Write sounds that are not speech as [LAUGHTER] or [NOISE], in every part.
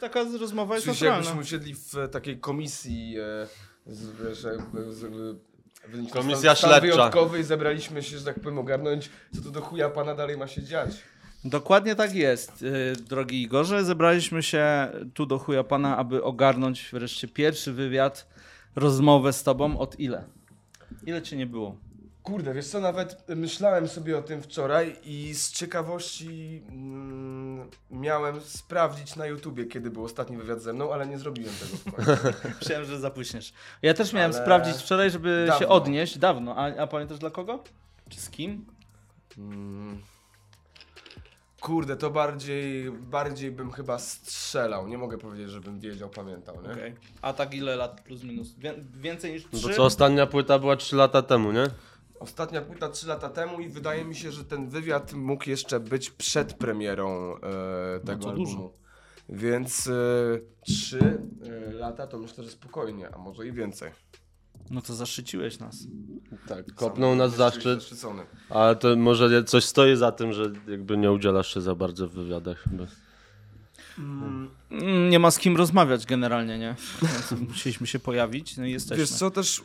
taka rozmowa jest się naturalna. jakbyśmy usiedli w e, takiej komisji, e, z, wiesz, jakby z, Komisja stan, stan śledcza. wyjątkowy i zebraliśmy się, że tak powiem, ogarnąć, co to do chuja pana dalej ma się dziać. Dokładnie tak jest, yy, drogi Igorze. Zebraliśmy się tu do chuja pana, aby ogarnąć wreszcie pierwszy wywiad, rozmowę z tobą od ile? Ile cię nie było? Kurde, wiesz co, nawet myślałem sobie o tym wczoraj i z ciekawości mm, miałem sprawdzić na YouTubie, kiedy był ostatni wywiad ze mną, ale nie zrobiłem tego. [LAUGHS] Myślałem, że zapuśniesz. Ja też miałem Ale sprawdzić wczoraj, żeby się dawno. odnieść. Dawno. A, a pamiętasz dla kogo? Czy z kim? Mm. Kurde, to bardziej, bardziej bym chyba strzelał. Nie mogę powiedzieć, żebym wiedział, pamiętał, nie? Okej. A tak ile lat plus minus? Wię- więcej niż No trzy? bo co, ostatnia płyta była 3 lata temu, nie? Ostatnia płyta 3 lata temu i wydaje mi się, że ten wywiad mógł jeszcze być przed premierą e, tego to albumu. dużo. Więc e, 3 e, lata to myślę, że spokojnie, a może i więcej. No to zaszczyciłeś nas. Tak, kopnął nas zaszczyt. zaszczycony. Ale to może coś stoi za tym, że jakby nie udzielasz się za bardzo w wywiadach. Chyba. Mm, Nie ma z kim rozmawiać generalnie, nie? [LAUGHS] Musieliśmy się pojawić, no i jesteśmy. Wiesz co, też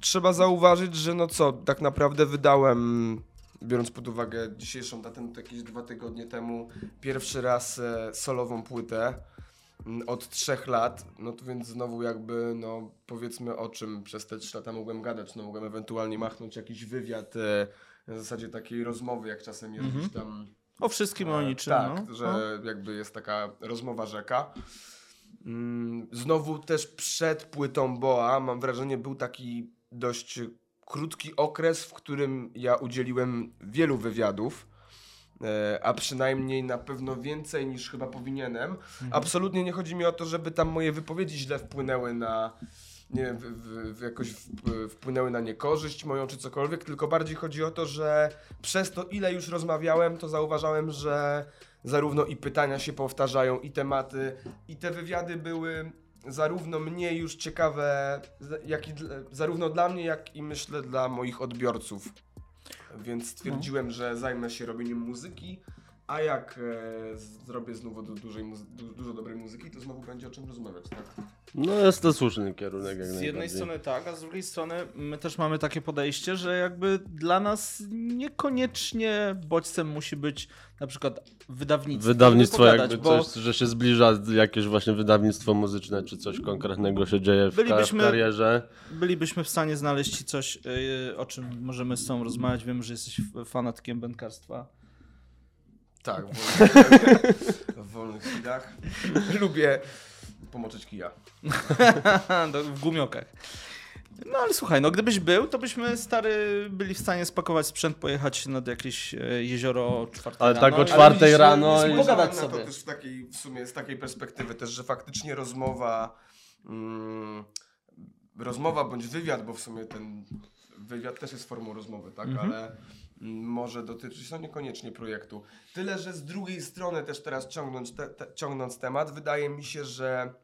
trzeba zauważyć, że no co, tak naprawdę wydałem, biorąc pod uwagę dzisiejszą datę, no to jakieś dwa tygodnie temu, pierwszy raz e, solową płytę mm, od trzech lat, no to więc znowu jakby, no powiedzmy o czym przez te trzy lata mogłem gadać, no mogłem ewentualnie machnąć jakiś wywiad, e, na zasadzie takiej rozmowy, jak czasem jest gdzieś tam... O wszystkim o E, niczym, Tak, no. że jakby jest taka rozmowa rzeka. Mm, Znowu też przed płytą Boa, mam wrażenie, był taki dość krótki okres, w którym ja udzieliłem wielu wywiadów. e, A przynajmniej na pewno więcej niż chyba powinienem. Mhm. Absolutnie nie chodzi mi o to, żeby tam moje wypowiedzi źle wpłynęły na. Nie wiem, w, w jakoś w, wpłynęły na niekorzyść moją czy cokolwiek, tylko bardziej chodzi o to, że przez to, ile już rozmawiałem, to zauważałem, że zarówno i pytania się powtarzają, i tematy, i te wywiady były zarówno mnie już ciekawe, jak i zarówno dla mnie, jak i myślę dla moich odbiorców. Więc stwierdziłem, że zajmę się robieniem muzyki, a jak e, zrobię znowu du, dużej muzy- du, dużo dobrej muzyki, to znowu będzie o czym rozmawiać, tak? No jest to słuszny kierunek jak Z jednej najbardziej. strony tak, a z drugiej strony my też mamy takie podejście, że jakby dla nas niekoniecznie bodźcem musi być na przykład wydawnictwo. Wydawnictwo żeby jakby pogadać, coś, że się zbliża jakieś właśnie wydawnictwo muzyczne, czy coś konkretnego się dzieje w, w Bylibyśmy- karierze. bylibyśmy w stanie znaleźć ci coś, yy, o czym możemy z tobą rozmawiać. Wiem, że jesteś f- fanatkiem bękarstwa. Tak, w wolnych, [LAUGHS] w wolnych chwilach. Lubię pomoczyć kija. [LAUGHS] Do- w gumiokach. No ale słuchaj, no gdybyś był, to byśmy stary byli w stanie spakować sprzęt, pojechać nad jakieś e, jezioro o czwartej Ale rano. tak o czwartej rano nie i- Pogadać na sobie. To też w takiej, w sumie z takiej perspektywy też, że faktycznie rozmowa, mm, rozmowa bądź wywiad, bo w sumie ten wywiad też jest formą rozmowy, tak, Mhm. ale może dotyczyć, no niekoniecznie projektu. Tyle, że z drugiej strony też teraz ciągnąć, te, te, ciągnąc temat, wydaje mi się, że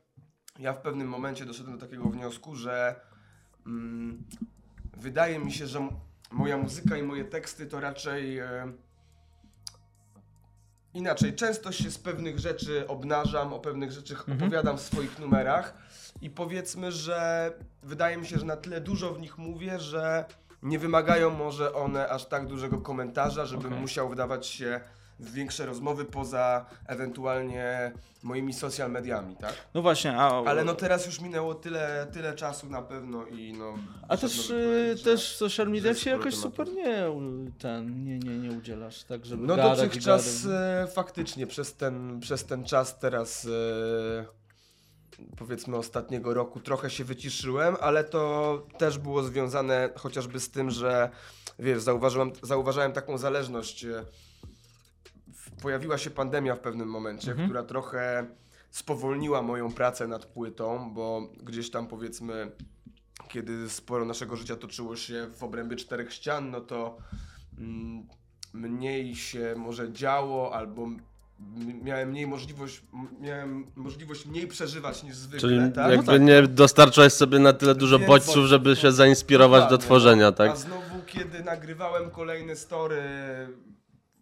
ja w pewnym momencie doszedłem do takiego wniosku, że mm, wydaje mi się, że moja muzyka i moje teksty to raczej e, inaczej. Często się z pewnych rzeczy obnażam, o pewnych rzeczach opowiadam w swoich numerach i powiedzmy, że wydaje mi się, że na tyle dużo w nich mówię, że nie wymagają może one aż tak dużego komentarza, żebym Okej. musiał wdawać się w większe rozmowy poza ewentualnie moimi social mediami, tak? No właśnie, a, Ale no teraz już minęło tyle, tyle czasu na pewno i no... a też, że- też w social mediach się jakoś sporo super nie, ten, nie, nie, nie udzielasz, tak żeby No dotychczas e, faktycznie przez ten, przez ten czas teraz e, powiedzmy ostatniego roku trochę się wyciszyłem, ale to też było związane chociażby z tym, że wiesz, zauważyłem, zauważałem taką zależność. e, Pojawiła się pandemia w pewnym momencie, Mhm. która trochę spowolniła moją pracę nad płytą, bo gdzieś tam powiedzmy kiedy sporo naszego życia toczyło się w obrębie czterech ścian, no to mm, mniej się może działo, albo miałem mniej możliwość, miałem możliwość mniej przeżywać niż zwykle, Czyli tak? jakby No tak. nie dostarczałeś sobie na tyle dużo Więc bodźców, żeby się no. zainspirować do tworzenia, no. tak? A znowu, kiedy nagrywałem kolejne story,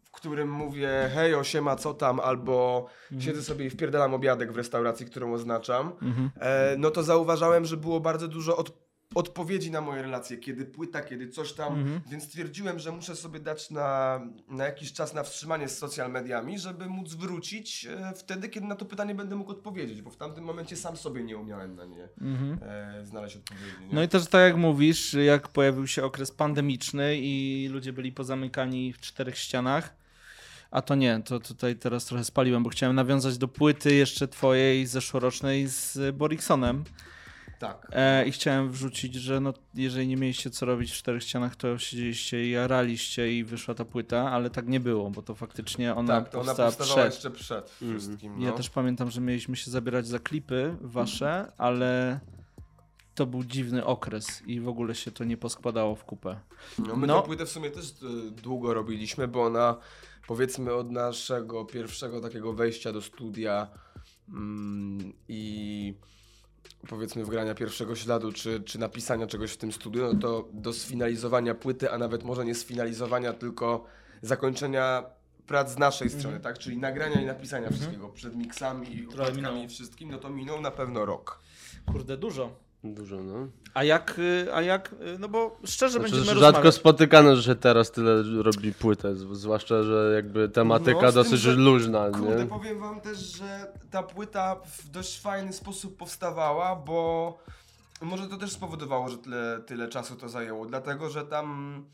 w którym mówię hej, osiema, co tam, albo Mhm. siedzę sobie i wpierdalam obiadek w restauracji, którą oznaczam, e, no to zauważałem, że było bardzo dużo od, odpowiedzi na moje relacje, kiedy płyta, kiedy coś tam, Mhm. więc stwierdziłem, że muszę sobie dać na, na jakiś czas na wstrzymanie z social mediami, żeby móc wrócić e, wtedy, kiedy na to pytanie będę mógł odpowiedzieć, bo w tamtym momencie sam sobie nie umiałem na nie e, znaleźć odpowiedzi. Nie? Mhm. No i też tak jak mówisz, jak pojawił się okres pandemiczny i ludzie byli pozamykani w czterech ścianach, a to nie, to tutaj teraz trochę spaliłem, bo chciałem nawiązać do płyty jeszcze twojej zeszłorocznej z Boriksonem tak. e, i chciałem wrzucić, że no, jeżeli nie mieliście co robić w czterech ścianach, to siedzieliście i jaraliście i wyszła ta płyta, ale tak nie było, bo to faktycznie ona tak, to ona powstała przed. jeszcze przed wszystkim. Ja no. też pamiętam, że mieliśmy się zabierać za klipy wasze, ale to był dziwny okres i w ogóle się to nie poskładało w kupę. No, my No. tę płytę w sumie też e, długo robiliśmy, bo ona powiedzmy od naszego pierwszego takiego wejścia do studia mm, i powiedzmy wgrania pierwszego śladu, czy, czy napisania czegoś w tym studiu, no to do sfinalizowania płyty, a nawet może nie sfinalizowania, tylko zakończenia prac z naszej strony, tak? Czyli nagrania i napisania wszystkiego przed miksami, i wszystkim, no to minął na pewno rok. Kurde, dużo. Dużo, no. A jak, y, a jak, y, no bo szczerze Znaczy, będziemy rzadko rozmawiać. spotykane, że się teraz tyle robi płytę, zwłaszcza, że jakby tematyka No, z tym, dosyć że- luźna, Kurde, nie? powiem wam też, że ta płyta w dość fajny sposób powstawała, bo może to też spowodowało, że tyle, tyle czasu to zajęło, dlatego że tam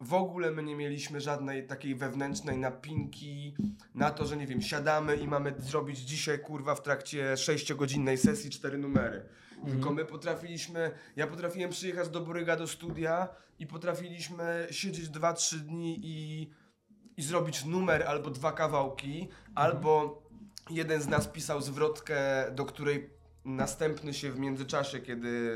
w ogóle my nie mieliśmy żadnej takiej wewnętrznej napinki na to, że nie wiem, siadamy i mamy zrobić dzisiaj kurwa w trakcie 6-godzinnej sesji cztery numery. Tylko my potrafiliśmy, ja potrafiłem przyjechać do Boryga do studia i potrafiliśmy siedzieć 2-3 dni i i zrobić numer albo dwa kawałki, albo jeden z nas pisał zwrotkę, do której następny się w międzyczasie, kiedy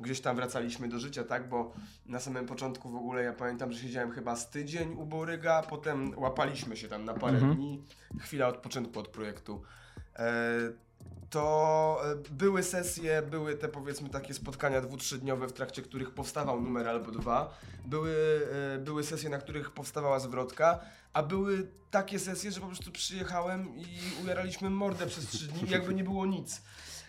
gdzieś tam wracaliśmy do życia, tak? Bo na samym początku w ogóle ja pamiętam, że siedziałem chyba z tydzień u Boryga, potem łapaliśmy się tam na parę dni, chwila odpoczynku od projektu. E, to e, były sesje, były te powiedzmy takie spotkania dwu, trzydniowe, w trakcie których powstawał numer albo dwa. Były, e, były sesje, na których powstawała zwrotka, a były takie sesje, że po prostu przyjechałem i ujaraliśmy mordę przez trzy dni jakby nie było nic.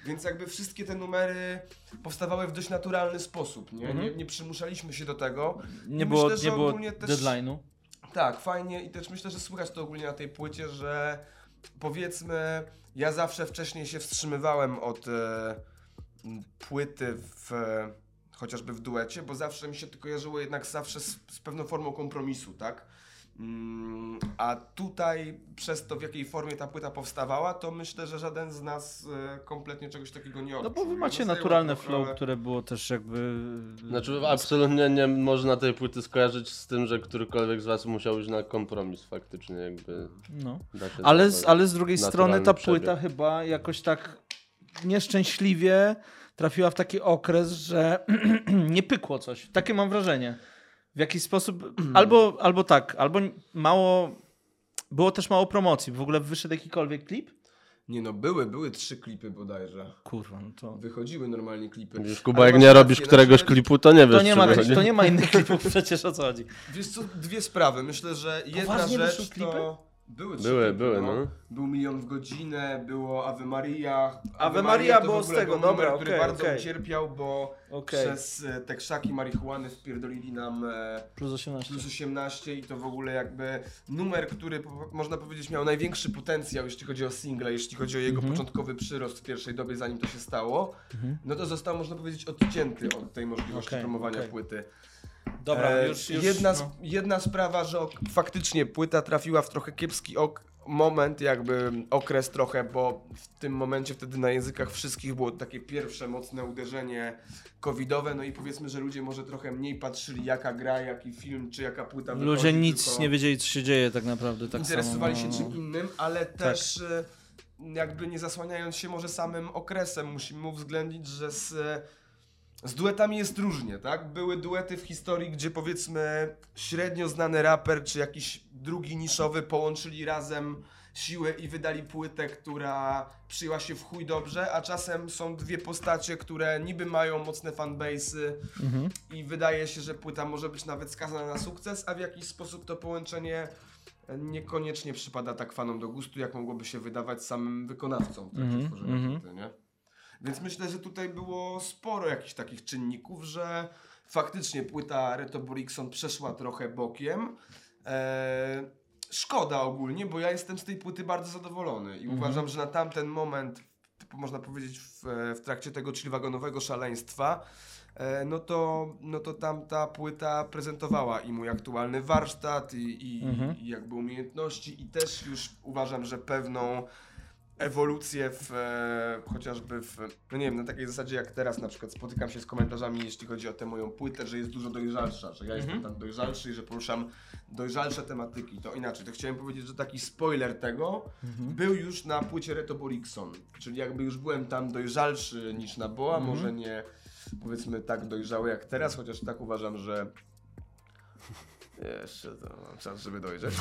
Więc jakby wszystkie te numery powstawały w dość naturalny sposób, nie? Nie, nie przymuszaliśmy się do tego. Nie było, myślę, nie było deadline'u. Tak, fajnie i też myślę, że słychać to ogólnie na tej płycie, że powiedzmy, ja zawsze wcześniej się wstrzymywałem od e, płyty w, e, chociażby w duecie, bo zawsze mi się to kojarzyło jednak zawsze z, z pewną formą kompromisu, tak? Mm, a tutaj przez to, w jakiej formie ta płyta powstawała, to myślę, że żaden z nas e, kompletnie czegoś takiego nie No odczuł. bo wy macie naturalne flow, które było też jakby... Znaczy absolutnie nie można tej płyty skojarzyć z tym, że którykolwiek z was musiał iść na kompromis faktycznie jakby. No. Ale z, ale z drugiej strony ta przebieg. płyta chyba jakoś tak nieszczęśliwie trafiła w taki okres, że [CLEARS THROAT] nie pykło coś. Takie mam wrażenie. W jakiś sposób, [CLEARS THROAT] albo, albo tak, albo mało, było też mało promocji. W ogóle wyszedł jakikolwiek klip? Nie no, były, były trzy klipy bodajże. Kurwa, no to... Wychodziły normalnie klipy. Wiesz, Kuba, Ale jak nie robisz któregoś znaczy- klipu, to nie wiesz, To nie, ma, to nie ma innych klipów przecież, o co chodzi. Wiesz co, dwie sprawy. Myślę, że jedna Poważnie rzecz klipy? Były, trzy Były, były, no. Był Milion w godzinę, było Ave Maria. Ave Maria to było z ogóle tego, był dobra, numer, który okej, bardzo okej. ucierpiał, bo Okej. przez e, te krzaki marihuany wpierdolili nam e, Plus 18. plus 18 i to w ogóle jakby numer, który po, można powiedzieć miał największy potencjał, jeśli chodzi o single, jeśli chodzi o jego Mhm. początkowy przyrost w pierwszej dobie, zanim to się stało, no to został, można powiedzieć, odcięty od tej możliwości Okej, promowania okej. płyty. Dobra, E, już, już jedna, no. jedna sprawa, że ok, faktycznie płyta trafiła w trochę kiepski ok, moment, jakby okres trochę, bo w tym momencie wtedy na językach wszystkich było takie pierwsze mocne uderzenie covidowe, no i powiedzmy, że ludzie może trochę mniej patrzyli jaka gra, jaki film, czy jaka płyta Ludzie wychodzi, nic nie wiedzieli, co się dzieje tak naprawdę. Tak interesowali samo, się no. czym innym, ale też e, jakby nie zasłaniając się może samym okresem, musimy uwzględnić, że z, z duetami jest różnie, tak? Były duety w historii, gdzie powiedzmy średnio znany raper czy jakiś drugi niszowy połączyli razem siłę i wydali płytę, która przyjęła się w chuj dobrze, a czasem są dwie postacie, które niby mają mocne fanbase'y i wydaje się, że płyta może być nawet skazana na sukces, a w jakiś sposób to połączenie niekoniecznie przypada tak fanom do gustu, jak mogłoby się wydawać samym wykonawcom w trakcie Mhm, tworzenia mhm. płyty, nie? Więc myślę, że tutaj było sporo jakichś takich czynników, że faktycznie płyta Reto Borikson przeszła trochę bokiem. Eee, szkoda ogólnie, bo ja jestem z tej płyty bardzo zadowolony i Mhm. uważam, że na tamten moment, można powiedzieć w, w trakcie tego chillwagonowego szaleństwa, e, no to, no to tamta płyta prezentowała i mój aktualny warsztat i, i, Mhm. i jakby umiejętności i też już uważam, że pewną ewolucję w, e, chociażby w, no nie wiem, na takiej zasadzie jak teraz na przykład spotykam się z komentarzami, jeśli chodzi o tę moją płytę, że jest dużo dojrzalsza, że ja jestem tam dojrzalszy i że poruszam dojrzalsze tematyki. To inaczej, to chciałem powiedzieć, że taki spoiler tego był już na płycie Reto Borikson, czyli jakby już byłem tam dojrzalszy niż na Boa, może nie powiedzmy tak dojrzały jak teraz, chociaż tak uważam, że jeszcze to mam czas, żeby dojrzeć.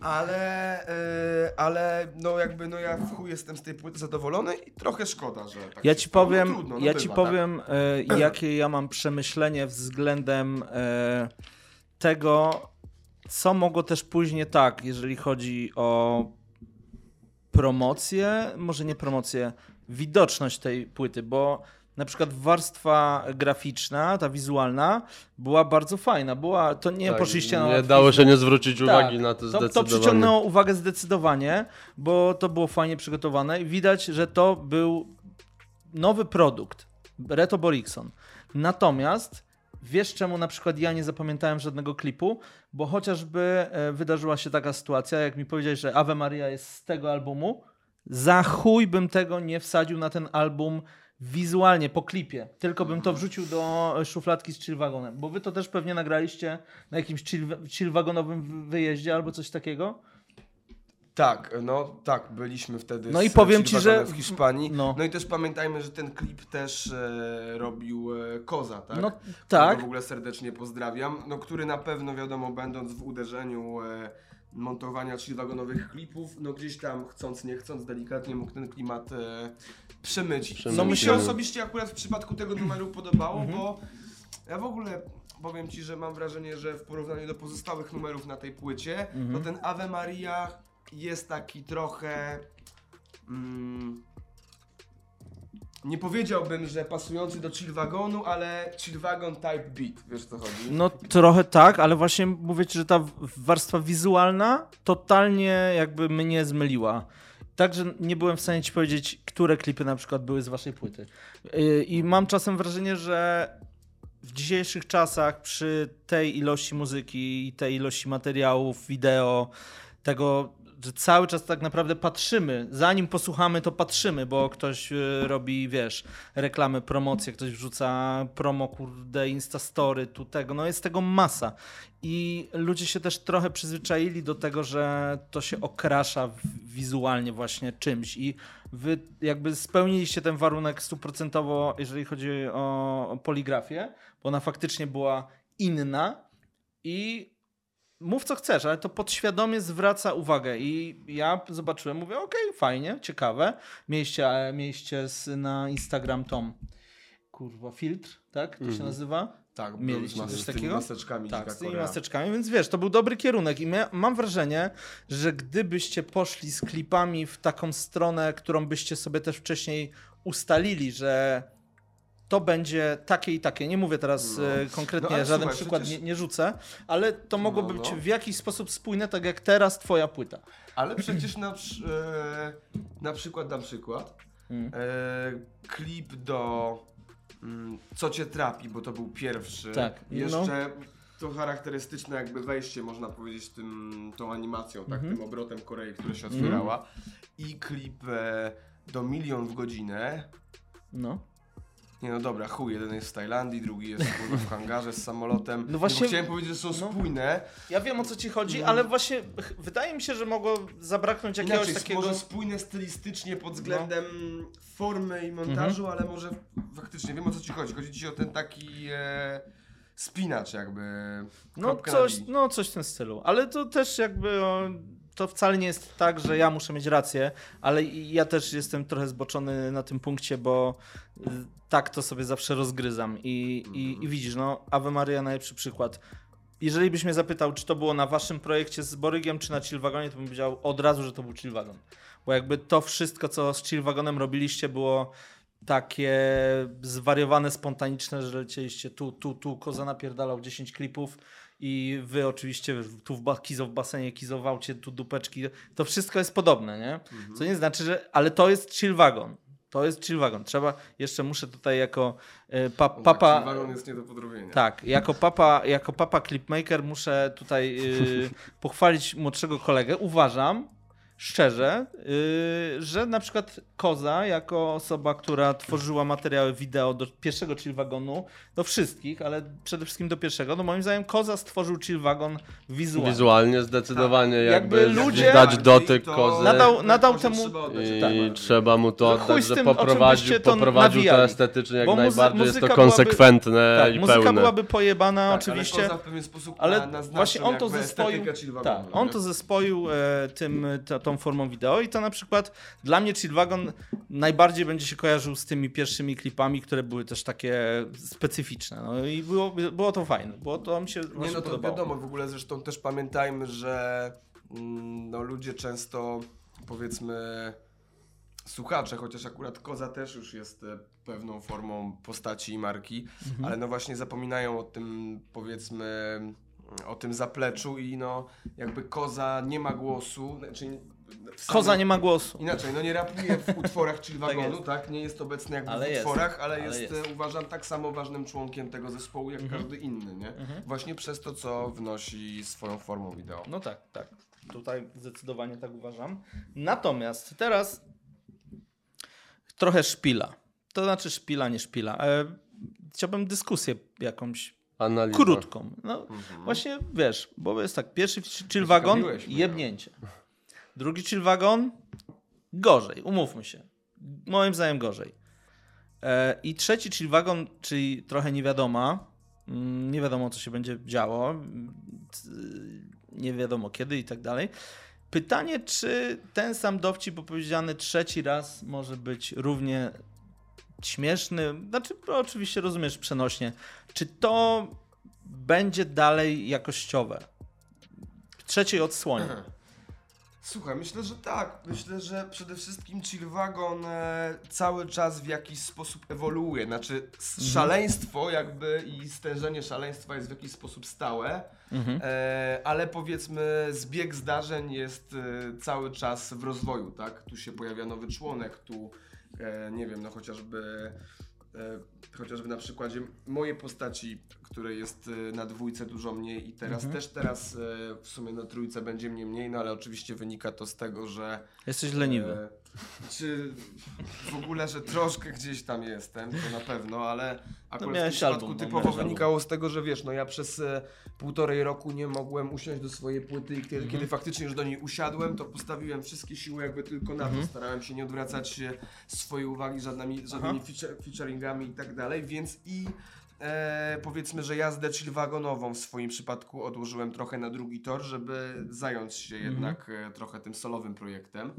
Ale, e, ale no jakby no ja w chuj jestem z tej płyty zadowolony i trochę szkoda, że tak Ja ci stało. powiem, no, trudno, no ja bywa, ci tak. powiem e, jakie ja mam przemyślenie względem e, tego, co mogło też później tak, jeżeli chodzi o promocję, może nie promocję, widoczność tej płyty, bo na przykład warstwa graficzna, ta wizualna, była bardzo fajna. Była, to nie Tak, poszliście na Nie dało się nie zwrócić uwagi Tak, na to to, zdecydowanie. to przyciągnęło uwagę zdecydowanie, bo to było fajnie przygotowane i widać, że to był nowy produkt, Reto Borikson. Natomiast wiesz czemu na przykład ja nie zapamiętałem żadnego klipu? Bo chociażby e, wydarzyła się taka sytuacja, jak mi powiedziałeś, że Ave Maria jest z tego albumu, za chuj bym tego nie wsadził na ten album wizualnie, po klipie. Tylko bym to wrzucił do szufladki z chillwagonem. Bo wy to też pewnie nagraliście na jakimś chill, chillwagonowym wyjeździe albo coś takiego. Tak, no tak, byliśmy wtedy No i powiem ci, że- w Hiszpanii. no. No. i też pamiętajmy, że ten klip też e, robił e, Koza, tak? No Którego tak. w ogóle serdecznie pozdrawiam. No, który na pewno, wiadomo, będąc w uderzeniu e, montowania chillwagonowych klipów, no gdzieś tam chcąc, nie chcąc, delikatnie mógł ten klimat e, przemycić. Przemycić. Co mi się Mhm. osobiście akurat w przypadku tego numeru podobało, Mhm. bo ja w ogóle powiem Ci, że mam wrażenie, że w porównaniu do pozostałych numerów na tej płycie, Mhm. to ten Ave Maria jest taki trochę... Mm, nie powiedziałbym, że pasujący do chillwagonu, ale chillwagon type beat, wiesz co chodzi? No trochę tak, ale właśnie mówię ci, że ta warstwa wizualna totalnie jakby mnie zmyliła. Także nie byłem w stanie ci powiedzieć, które klipy na przykład były z waszej płyty. Yy, I mam czasem wrażenie, że w dzisiejszych czasach przy tej ilości muzyki i tej ilości materiałów, wideo, tego, że cały czas tak naprawdę patrzymy, zanim posłuchamy, to patrzymy, bo ktoś y, robi, wiesz, reklamy, promocje, ktoś wrzuca promo, kurde, instastory, tu tego, no jest tego masa. I ludzie się też trochę przyzwyczaili do tego, że to się okrasza wizualnie właśnie czymś. I wy jakby spełniliście ten warunek stuprocentowo, jeżeli chodzi o poligrafię, bo ona faktycznie była inna. I mów co chcesz, ale to podświadomie zwraca uwagę i ja zobaczyłem, mówię, okej, fajnie, ciekawe. Mieliście, e, mieliście z, na Instagram Tom, kurwa, filtr, tak? To się Mhm. nazywa? Tak, Mieliście z, coś z takiego? maseczkami Tak, z tymi Korea. maseczkami, więc wiesz, to był dobry kierunek i mam wrażenie, że gdybyście poszli z klipami w taką stronę, którą byście sobie też wcześniej ustalili, że to będzie takie i takie. Nie mówię teraz No. e, konkretnie, No, żaden słuchaj, przykład przecież- nie, nie rzucę, ale to No, być no. w jakiś sposób spójne, tak jak teraz twoja płyta. Ale przecież na, e, na przykład, na przykład, Mm. e, klip do mm, Co Cię trapi, bo to był pierwszy. Tak, no. Jeszcze to charakterystyczne jakby wejście, można powiedzieć, tym, tą animacją, tak, Mhm. tym obrotem Korei, która się otwierała. I klip e, do Milion w godzinę. No. Nie no dobra, chuj, jeden jest w Tajlandii, drugi jest kurwa, w hangarze z samolotem. No No właśnie- właśnie, chciałem powiedzieć, że są no. spójne. Ja wiem o co ci chodzi, No. ale właśnie wydaje mi się, że mogło zabraknąć jakiegoś Inaczej, takiego... może spójne stylistycznie pod względem formy i montażu, ale może faktycznie wiem o co ci chodzi. Chodzi ci o ten taki e, spinacz jakby. No coś, no coś w tym stylu. Ale to też jakby o, to wcale nie jest tak, że ja muszę mieć rację, ale ja też jestem trochę zboczony na tym punkcie, bo y, tak to sobie zawsze rozgryzam. I, i, i widzisz, no Ave Maria najlepszy przykład. jeżeli byś mnie zapytał, czy to było na waszym projekcie z Borygiem, czy na Chillwagonie, to bym powiedział od razu, że to był Chillwagon. Bo jakby to wszystko, co z Chillwagonem robiliście, było takie zwariowane, spontaniczne, że lecieliście tu, tu, tu, Koza napierdalał 10 klipów i wy oczywiście tu w ba- Kizo w basenie kizowałcie, tu dupeczki. To wszystko jest podobne, nie? Co nie znaczy, że... Ale to jest Chillwagon. To jest Chillwagon. Trzeba... Jeszcze muszę tutaj jako e, pa, No papa... Tak, wagon jest nie do podrobienia. Tak, jako papa, jako papa clipmaker muszę tutaj yy, [LAUGHS] pochwalić młodszego kolegę. Uważam szczerze, yy, że na przykład Koza, jako osoba, która tworzyła materiały wideo do pierwszego chill wagonu, do wszystkich, ale przede wszystkim do pierwszego, no moim zdaniem Koza stworzył chill wagon wizualnie. Wizualnie zdecydowanie Tak. jakby, Jakby ludzie- dać dotyk To- kozy. Nadał- nadał temu- trzeba oddać, I najbardziej. trzeba mu to No oddać, że tym, poprowadził, to poprowadził to estetycznie jak Bo najbardziej, jest to muzyka byłaby- konsekwentne Tak, i muzyka pełne. byłaby pojebana Tak, oczywiście. Ale Koza w pewien sposób Ale na, właśnie on to zespoił. Tak, wagonu, on to zespoił e, tym, ta, tą formą wideo i to na przykład dla mnie Chillwagon najbardziej będzie się kojarzył z tymi pierwszymi klipami, które były też takie specyficzne. No i było, było to fajne, było to mi się Nie no to podobało. wiadomo, w ogóle zresztą też pamiętajmy, że mm, no, ludzie często powiedzmy słuchacze, chociaż akurat Koza też już jest e, pewną formą postaci i marki, Mhm. ale no właśnie zapominają o tym powiedzmy o tym zapleczu i no jakby Koza nie ma głosu, znaczy Koza samym- nie ma głosu. Inaczej, no nie rapuje w [LAUGHS] utworach Chill Tak Wagonu, jest. tak, Nie jest obecny jakby Ale w utworach, ale, Ale jest, jest. e, uważam, tak samo ważnym członkiem tego zespołu, jak Mhm. każdy inny, nie? Właśnie przez to, co wnosi swoją formą wideo. No tak, tak. Tutaj zdecydowanie tak uważam. Natomiast teraz trochę szpila. To znaczy szpila, nie szpila. E, chciałbym dyskusję jakąś Analiza. krótką. No, Mhm. Właśnie wiesz, bo jest tak, pierwszy chill wagon, mnie. Drugi chill wagon, gorzej, umówmy się. Moim zdaniem gorzej. E, I trzeci chill wagon, czyli trochę niewiadoma, mm, nie wiadomo co się będzie działo, mm, nie wiadomo kiedy i tak dalej. Pytanie, czy ten sam dowcip opowiedziany trzeci raz może być równie śmieszny, znaczy no, oczywiście rozumiesz przenośnie, czy to będzie dalej jakościowe? Trzeciej odsłonie. Słuchaj, myślę, że tak. Myślę, że przede wszystkim Chill Wagon e, cały czas w jakiś sposób ewoluuje. Znaczy Mhm. szaleństwo jakby i stężenie szaleństwa jest w jakiś sposób stałe, Mhm. e, ale powiedzmy zbieg zdarzeń jest e, cały czas w rozwoju, tak? Tu się pojawia nowy członek, tu e, nie wiem, no chociażby chociażby na przykładzie mojej postaci, której jest e, na dwójce dużo mniej i teraz Mhm. też teraz e, w sumie na trójce będzie mnie mniej, no ale oczywiście wynika to z tego, że Jesteś leniwy. Czy w ogóle, że troszkę gdzieś tam jestem, to na pewno, ale akurat w tym przypadku album, no, typowo wynikało z tego, że wiesz, no ja przez e, półtorej roku nie mogłem usiąść do swojej płyty i kiedy, Mhm. kiedy faktycznie już do niej usiadłem, to postawiłem wszystkie siły jakby tylko na to. Starałem się nie odwracać e, swojej uwagi żadnymi, żadnymi feature, featuringami i tak dalej, więc i e, powiedzmy, że jazdę chill wagonową w swoim przypadku odłożyłem trochę na drugi tor, żeby zająć się Mhm. jednak e, trochę tym solowym projektem.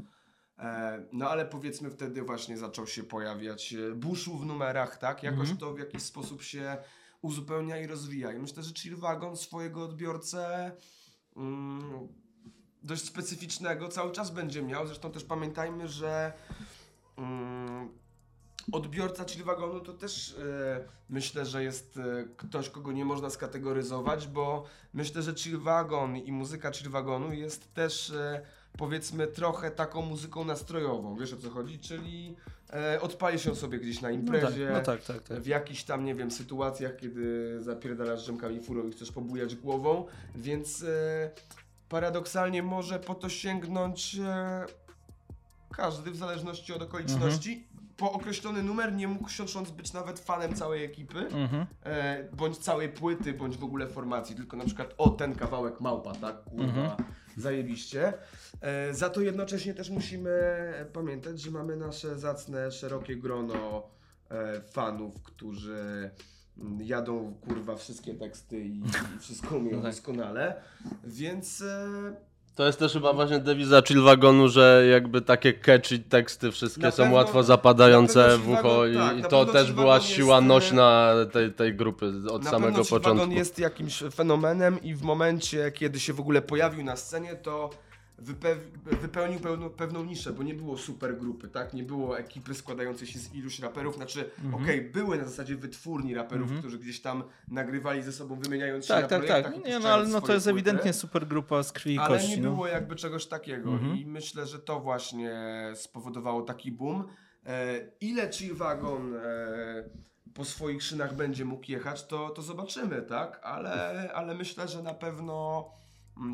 E, No ale powiedzmy wtedy właśnie zaczął się pojawiać e, buszu w numerach, tak? Jakoś Mhm. to w jakiś sposób się uzupełnia i rozwija. I myślę, że Chill Wagon swojego odbiorcę mm, dość specyficznego cały czas będzie miał. Zresztą też pamiętajmy, że mm, odbiorca Chill Wagonu to też e, myślę, że jest ktoś, kogo nie można skategoryzować, bo myślę, że Chill Wagon i muzyka Chill Wagonu jest też powiedzmy trochę taką muzyką nastrojową, wiesz o co chodzi? Czyli e, odpali się sobie gdzieś na No tak, imprezie, no tak, tak, tak. w jakichś tam, nie wiem, sytuacjach, kiedy zapierdalasz drzemkami furą i chcesz pobujać głową, więc e, paradoksalnie może po to sięgnąć e, każdy w zależności od okoliczności. Po określony numer nie mógł siącząc być nawet fanem całej ekipy, Mhm. e, bądź całej płyty, bądź w ogóle formacji, tylko na przykład o ten kawałek małpa, tak, kurwa, Mhm. Zajebiście. E, za to jednocześnie też musimy pamiętać, że mamy nasze zacne, szerokie grono e, fanów, którzy mm, jadą kurwa wszystkie teksty i, i wszystko umieją No tak. doskonale, więc e, To jest też chyba właśnie dewiza Chillwagonu, że jakby takie catchy teksty wszystkie Na są pewno- łatwo zapadające w ucho Chillwagon- tak, i to też była siła jest, e, nośna tej, tej grupy od Na samego pewno początku. Wagon jest jakimś fenomenem i w momencie, kiedy się w ogóle pojawił na scenie, to wypełnił pełną, pewną niszę, bo nie było super grupy, tak? Nie było ekipy składającej się z iluś raperów, znaczy Mhm. okej, były na zasadzie wytwórni raperów, którzy gdzieś tam nagrywali ze sobą, wymieniając się Tak, na tak, projektach tak. Nie, no ale no to jest płyty. ewidentnie super grupa z krwi i Ale kości. nie no. było jakby czegoś takiego Mhm. i myślę, że to właśnie spowodowało taki boom. E, ile Chillwagon e, po swoich szynach będzie mógł jechać, to, to zobaczymy, tak? Ale, ale myślę, że na pewno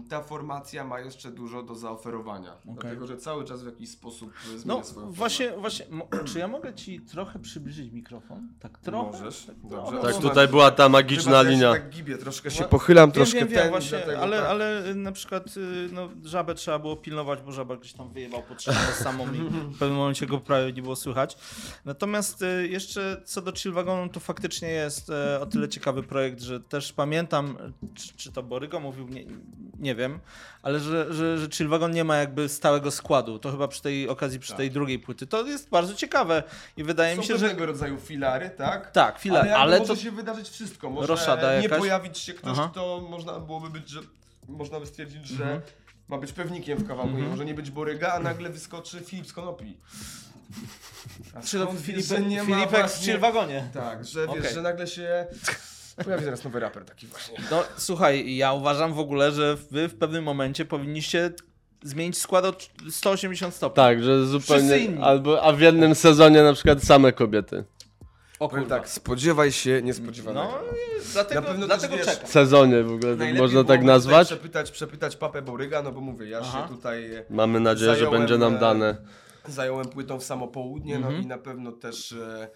ta formacja ma jeszcze dużo do zaoferowania. Dlatego, że cały czas w jakiś sposób e, zmienia No swoją właśnie, właśnie, [CLEARS THROAT] czy ja mogę ci trochę przybliżyć mikrofon? Tak trochę? Możesz, Tak, dobrze. trochę. Tak, Chyba- tutaj była ta Chyba, magiczna ja linia. się tak gibię, troszkę się No, pochylam, Wiem, troszkę wiem, ten, wiem, właśnie, dlatego ale, tak. ale y, na przykład y, no, żabę trzeba było pilnować, bo żaba gdzieś tam wyjebał pod samą i w pewnym momencie go prawie nie było słychać. Natomiast y, jeszcze co do Chillwagonu, to faktycznie jest e, o tyle ciekawy projekt, że też pamiętam, czy, czy to Borygo mówił, nie, nie wiem, ale że, że, że Chillwagon nie ma jakby stałego składu. To chyba przy tej okazji, przy Tak. tej drugiej płyty. To jest bardzo ciekawe i wydaje Są mi się, że... pewnego rodzaju filary, tak? Tak, chwilę, ale, ale, jakby to... może się wydarzyć wszystko. Może Roszada nie jakaś? pojawić się ktoś, Aha. kto można byłoby być, że można by stwierdzić, że Mhm. ma być pewnikiem w kawałku. Mhm. i Może nie być Boryga, a nagle wyskoczy Filip z Konopi. A Czy to że nie ma Filipek w właśnie- Chillwagonie. Tak, że wiesz, Okej. że nagle się pojawi zaraz nowy raper taki właśnie. No słuchaj, ja uważam w ogóle, że wy w pewnym momencie powinniście zmienić skład o 180 stopni. Tak, że zupełnie. Albo, a w jednym sezonie na przykład same kobiety. O kurwa. tak, spodziewaj się niespodziewanego. No i dlatego, Na pewno dlatego też wiesz- sezonie w ogóle tak można tak nazwać. Przepytać, przepytać papę Boryga, no bo mówię, ja Aha. się tutaj e, Mamy nadzieję, że Zająłem, będzie nam e, dane. zająłem płytą w samo południe, no Mhm. i na pewno też e,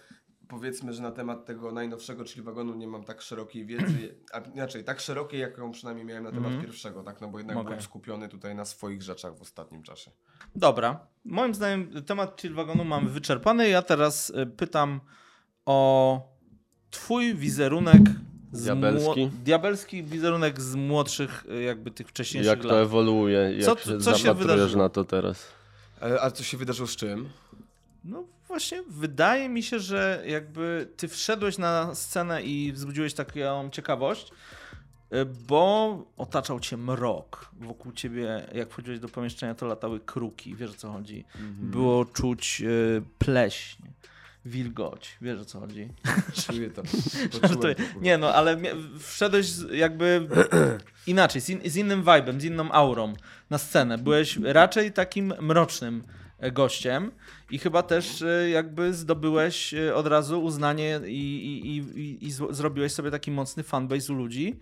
powiedzmy, że na temat tego najnowszego, czyli wagonu nie mam tak szerokiej wiedzy, a inaczej, tak szerokiej, jaką przynajmniej miałem na temat Mhm. pierwszego, tak, no bo jednak Okej. byłem skupiony tutaj na swoich rzeczach w ostatnim czasie. Dobra, moim zdaniem temat chill wagonu mamy wyczerpany. Ja teraz y, pytam o twój wizerunek z Diabelski? mło- diabelski wizerunek z młodszych y, jakby tych wcześniejszych Jak to lat. ewoluuje, jak Co- się co się zapatrujesz wydarzyło? na to teraz. E, a co się wydarzyło z czym? No właśnie, wydaje mi się, że jakby ty wszedłeś na scenę i wzbudziłeś taką ciekawość, y, bo otaczał cię mrok. Wokół ciebie, jak wchodziłeś do pomieszczenia, to latały kruki, wiesz o co chodzi. Było czuć y, pleśń, wilgoć, wiesz o co chodzi. [LAUGHS] Czuję to. [LAUGHS] Żartuję. Nie no, ale wszedłeś jakby [CLEARS THROAT] inaczej, z, in, z innym vibe'em, z inną aurą na scenę. Byłeś raczej takim mrocznym e, gościem. I chyba też e, jakby zdobyłeś e, od razu uznanie i, i, i, i, zrobiłeś sobie taki mocny fanbase u ludzi,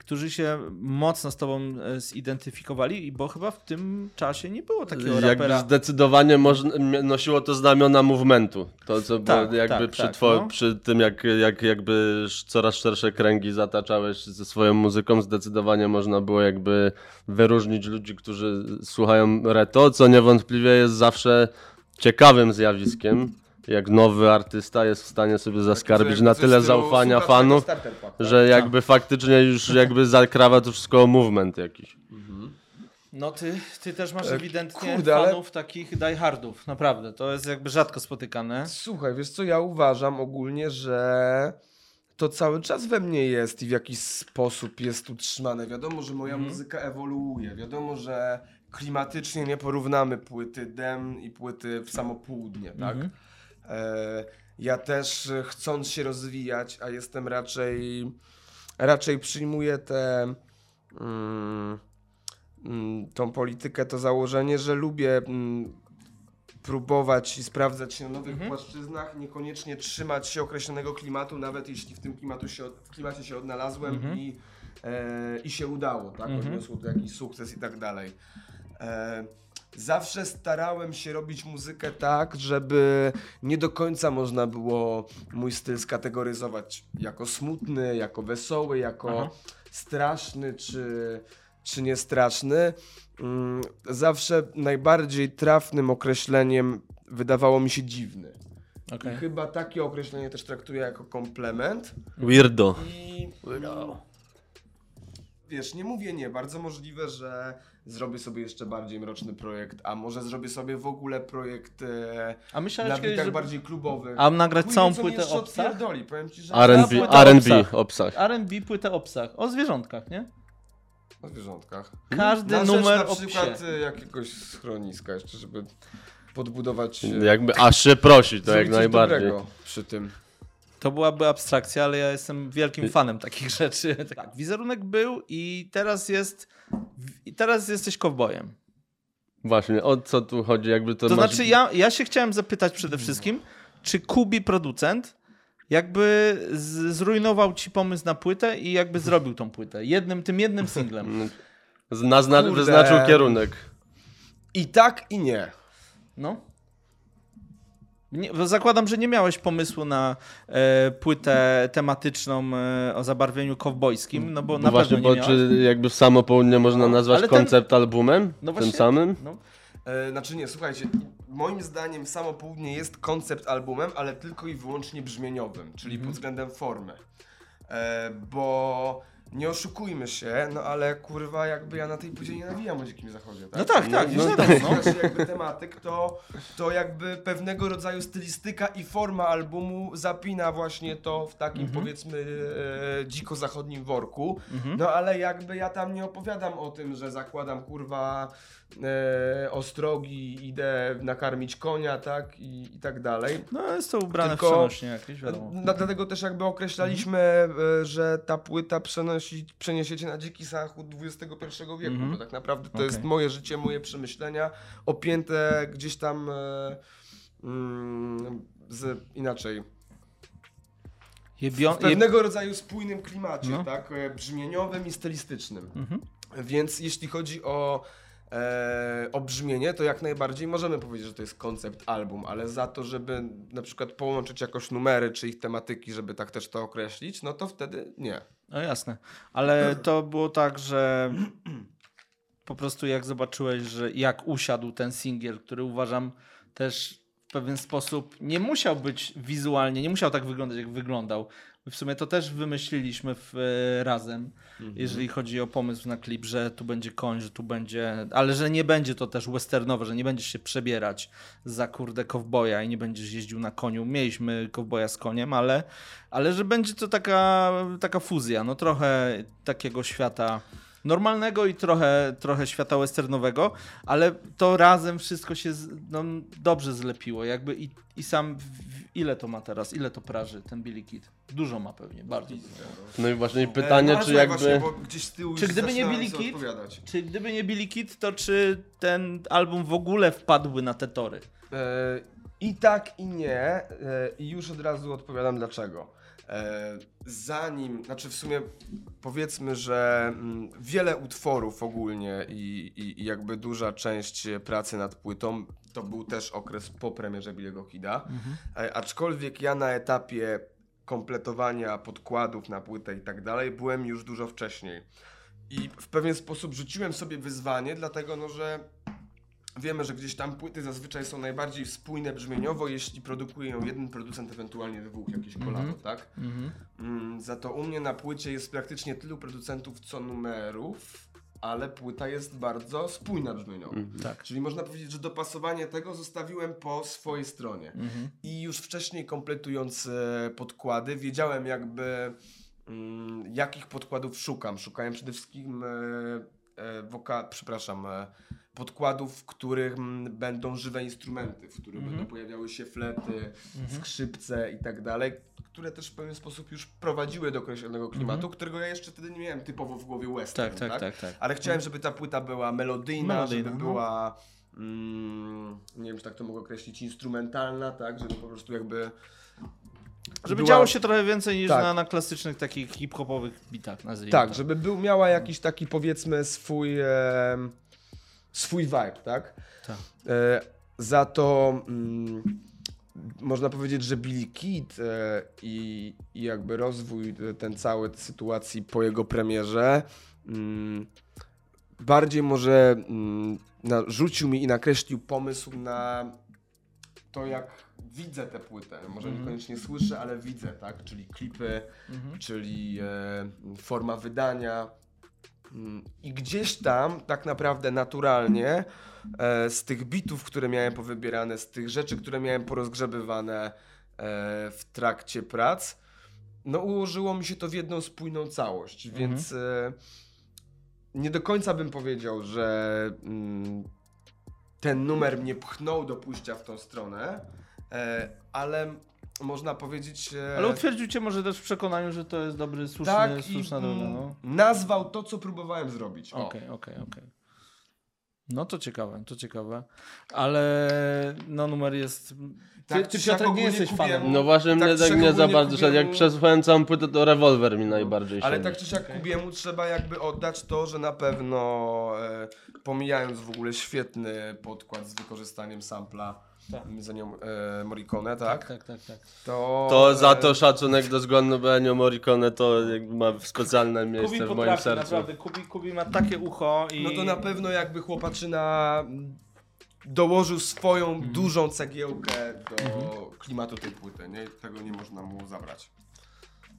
którzy się mocno z tobą e, zidentyfikowali, i bo chyba w tym czasie nie było takiego Jakby rapera. zdecydowanie można, m- nosiło to znamiona movementu. To, co Tak, jakby tak, przy, tak, no. przy tym, jak, jak jakby coraz szersze kręgi zataczałeś ze swoją muzyką, zdecydowanie można było jakby wyróżnić ludzi, którzy słuchają reto, co niewątpliwie jest zawsze ciekawym zjawiskiem. Jak nowy artysta jest w stanie sobie zaskarbić na tyle zaufania fanów, że jakby faktycznie już jakby zakrawa to wszystko movement jakiś. No ty, ty też masz E, ewidentnie kurde, ale- fanów takich diehardów, naprawdę. To jest jakby rzadko spotykane. Słuchaj, wiesz co, ja uważam ogólnie, że to cały czas we mnie jest i w jakiś sposób jest utrzymane. Wiadomo, że moja Mhm. muzyka ewoluuje. Wiadomo, że klimatycznie nie porównamy płyty Dem i płyty w samo południe, tak? Mhm. E, ja też e, chcąc się rozwijać, a jestem raczej raczej przyjmuję tę mm, mm, tą politykę, to założenie, że lubię mm, próbować i sprawdzać się na nowych Mhm. płaszczyznach, niekoniecznie trzymać się określonego klimatu, nawet jeśli w tym klimatu się, klimacie się odnalazłem Mhm. i, e, i się udało, tak? Mhm. Odniosło to jakiś sukces i tak dalej. E, Zawsze starałem się robić muzykę tak, żeby nie do końca można było mój styl skategoryzować jako smutny, jako wesoły, jako Aha. straszny czy, czy niestraszny. Mm, Zawsze najbardziej trafnym określeniem wydawało mi się dziwny. Okej. I chyba takie określenie też traktuję jako komplement. Weirdo. I wiesz, nie mówię nie, bardzo możliwe, że zrobię sobie jeszcze bardziej mroczny projekt, a może zrobię sobie w ogóle projekt e, A myślałeś na kiedyś, bitach że... bardziej klubowych. A nagrać Chuj całą płytę jeszcze o psach? powiem ci, że... R&B, o R&B, psach. R&B płytę o psach, o zwierzątkach, nie? O zwierzątkach. Każdy Na numer na przykład psie. e, jakiegoś schroniska jeszcze, żeby podbudować... e, Jakby aż się prosi, to jak najbardziej. przy tym. To byłaby abstrakcja, ale ja jestem wielkim fanem takich [LAUGHS] rzeczy. Tak, wizerunek był i teraz jest. I teraz jesteś kowbojem. Właśnie, o co tu chodzi? Jakby to, To masz... znaczy, ja, ja się chciałem zapytać przede wszystkim, czy Kubi producent jakby z, zrujnował ci pomysł na płytę i jakby zrobił tą płytę. Jednym, tym jednym singlem. [LAUGHS] Zna, zna, Kurde. wyznaczył kierunek. I tak, i nie. No. Nie, zakładam, że nie miałeś pomysłu na e, płytę tematyczną e, o zabarwieniu kowbojskim, no bo na No właśnie, pewno nie bo miałeś. czy jakby samo południe można No, nazwać ale ten- koncept albumem? No tym właśnie- samym? No. E, znaczy nie, słuchajcie, moim zdaniem Samo Południe jest koncept albumem, ale tylko i wyłącznie brzmieniowym, czyli Mhm. pod względem formy. E, bo nie oszukujmy się, no ale kurwa jakby ja na tej płycie nie nawijam o dzikim zachodzie, tak? No tak, tak, no tam tak, słuchasz jakby tematyk, to, to jakby pewnego rodzaju stylistyka i forma albumu zapina właśnie to w takim Mhm. powiedzmy e, dziko zachodnim worku. No ale jakby ja tam nie opowiadam o tym, że zakładam kurwa e, ostrogi, idę nakarmić konia, tak? I, i tak dalej. no jest to ubrane Tylko- w przenośnie jakieś, wiadomo. No, dlatego też jakby określaliśmy, Mhm. że ta płyta przenosi, przeniesiecie na dziki zachód XXI wieku, Mhm. bo tak naprawdę to Okej. jest moje życie, moje przemyślenia, opięte gdzieś tam e, mm, z, inaczej, Jebio... w pewnego rodzaju spójnym klimacie, No. tak, e, brzmieniowym i stylistycznym. Mhm. Więc jeśli chodzi o, e, to jak najbardziej możemy powiedzieć, że to jest koncept album, ale za to, żeby na przykład połączyć jakoś numery czy ich tematyki, żeby tak też to określić, no to wtedy nie. No jasne. Ale to było tak, że po prostu jak zobaczyłeś, że jak usiadł ten singiel, który uważam też w pewien sposób nie musiał być wizualnie, nie musiał tak wyglądać, jak wyglądał. W sumie to też wymyśliliśmy w, e, razem, jeżeli chodzi o pomysł na klip, że tu będzie koń, że tu będzie, ale że nie będzie to też westernowe, że nie będziesz się przebierać za kurde kowboja i nie będziesz jeździł na koniu. Mieliśmy kowboja z koniem, ale, ale że będzie to taka, taka fuzja, no trochę takiego świata normalnego i trochę, trochę świata westernowego, ale to razem wszystko się no, dobrze zlepiło. Jakby i, i sam, ile to ma teraz, ile to praży ten Billy Kid? Dużo ma pewnie, bardzo. No i właśnie pytanie, E, no, czy ale jakby... Właśnie, bo gdzieś z tyłu Czy gdyby nie Billy Kid? odpowiadać. Czy gdyby nie Billy Kid, to czy ten album w ogóle wpadłby na te tory? E, I tak, i nie. E, I już od razu odpowiadam dlaczego. E, zanim, znaczy w sumie powiedzmy, że mm, wiele utworów ogólnie i, i, i jakby duża część pracy nad płytą to był też okres po premierze Billy'ego Kida. E, aczkolwiek ja na etapie kompletowania podkładów na płytę i tak dalej byłem już dużo wcześniej. I w pewien sposób rzuciłem sobie wyzwanie, dlatego no, że Wiemy, że gdzieś tam płyty zazwyczaj są najbardziej spójne brzmieniowo, jeśli produkuje ją jeden producent, ewentualnie dwóch, jakieś kolano, tak? Mm, za to u mnie na płycie jest praktycznie tylu producentów co numerów, ale płyta jest bardzo spójna brzmieniowo. Tak. Czyli można powiedzieć, że dopasowanie tego zostawiłem po swojej stronie. I już wcześniej kompletując e, podkłady, wiedziałem jakby mm, jakich podkładów szukam. Szukałem przede wszystkim e, e, woka, przepraszam, podkładów, w których mm, będą żywe instrumenty, w których będą pojawiały się flety, skrzypce i tak dalej, które też w pewien sposób już prowadziły do określonego klimatu, którego ja jeszcze wtedy nie miałem typowo w głowie western, Tak, tak, tak, tak. ale chciałem, żeby ta płyta była melodyjna, Melodyjna, żeby no. była, mm, nie wiem, czy tak to mogę określić, instrumentalna, tak, żeby po prostu jakby... Żeby była- działo się trochę więcej niż Tak. na, na klasycznych takich hip-hopowych bitach, nazwijmy Tak, to. żeby był, miała jakiś taki powiedzmy swój, em, swój vibe, tak? Tak. E, za to mm, można powiedzieć, że Billy Kid e, i, i jakby rozwój e, ten cały sytuacji po jego premierze mm, bardziej może mm, narzucił mi i nakreślił pomysł na to, jak widzę tę płytę. Może Mhm. niekoniecznie słyszę, ale widzę, tak? Czyli klipy, czyli e, forma wydania. Mm, I gdzieś tam, tak naprawdę naturalnie, z tych bitów, które miałem powybierane, z tych rzeczy, które miałem porozgrzebywane e, w trakcie prac, no ułożyło mi się to w jedną spójną całość, Mhm. więc e, nie do końca bym powiedział, że mm, ten numer mnie pchnął do pójścia w tą stronę, e, ale można powiedzieć... e, Ale utwierdził cię może też w przekonaniu, że to jest dobry, słuszny, tak słuszna droga. No. nazwał to, co próbowałem zrobić. Okej, okej, okej. No to ciekawe, to ciekawe. Ale no numer jest... Ty, Tak, ty czy siak Piotrek nie jesteś kupiłem- fanem. No właśnie Tak mnie tak nie za bardzo szedł. Jak kupiłem- przesłuchałem całą płytę, to rewolwer mi najbardziej Ale tak czy siak Okej. Kubiemu trzeba jakby oddać to, że na pewno e, pomijając w ogóle świetny podkład z wykorzystaniem sampla Tak. za nią e, Morricone, tak? Tak, tak, tak. To, To za e, to szacunek do zgonu Ennio Morricone to jakby ma specjalne Kubi miejsce w moim potrafi, sercu. naprawdę. Kubi, Kubi ma takie ucho i... No to na pewno jakby chłopaczyna dołożył swoją Mhm. dużą cegiełkę do klimatu tej płyty, nie? Tego nie można mu zabrać.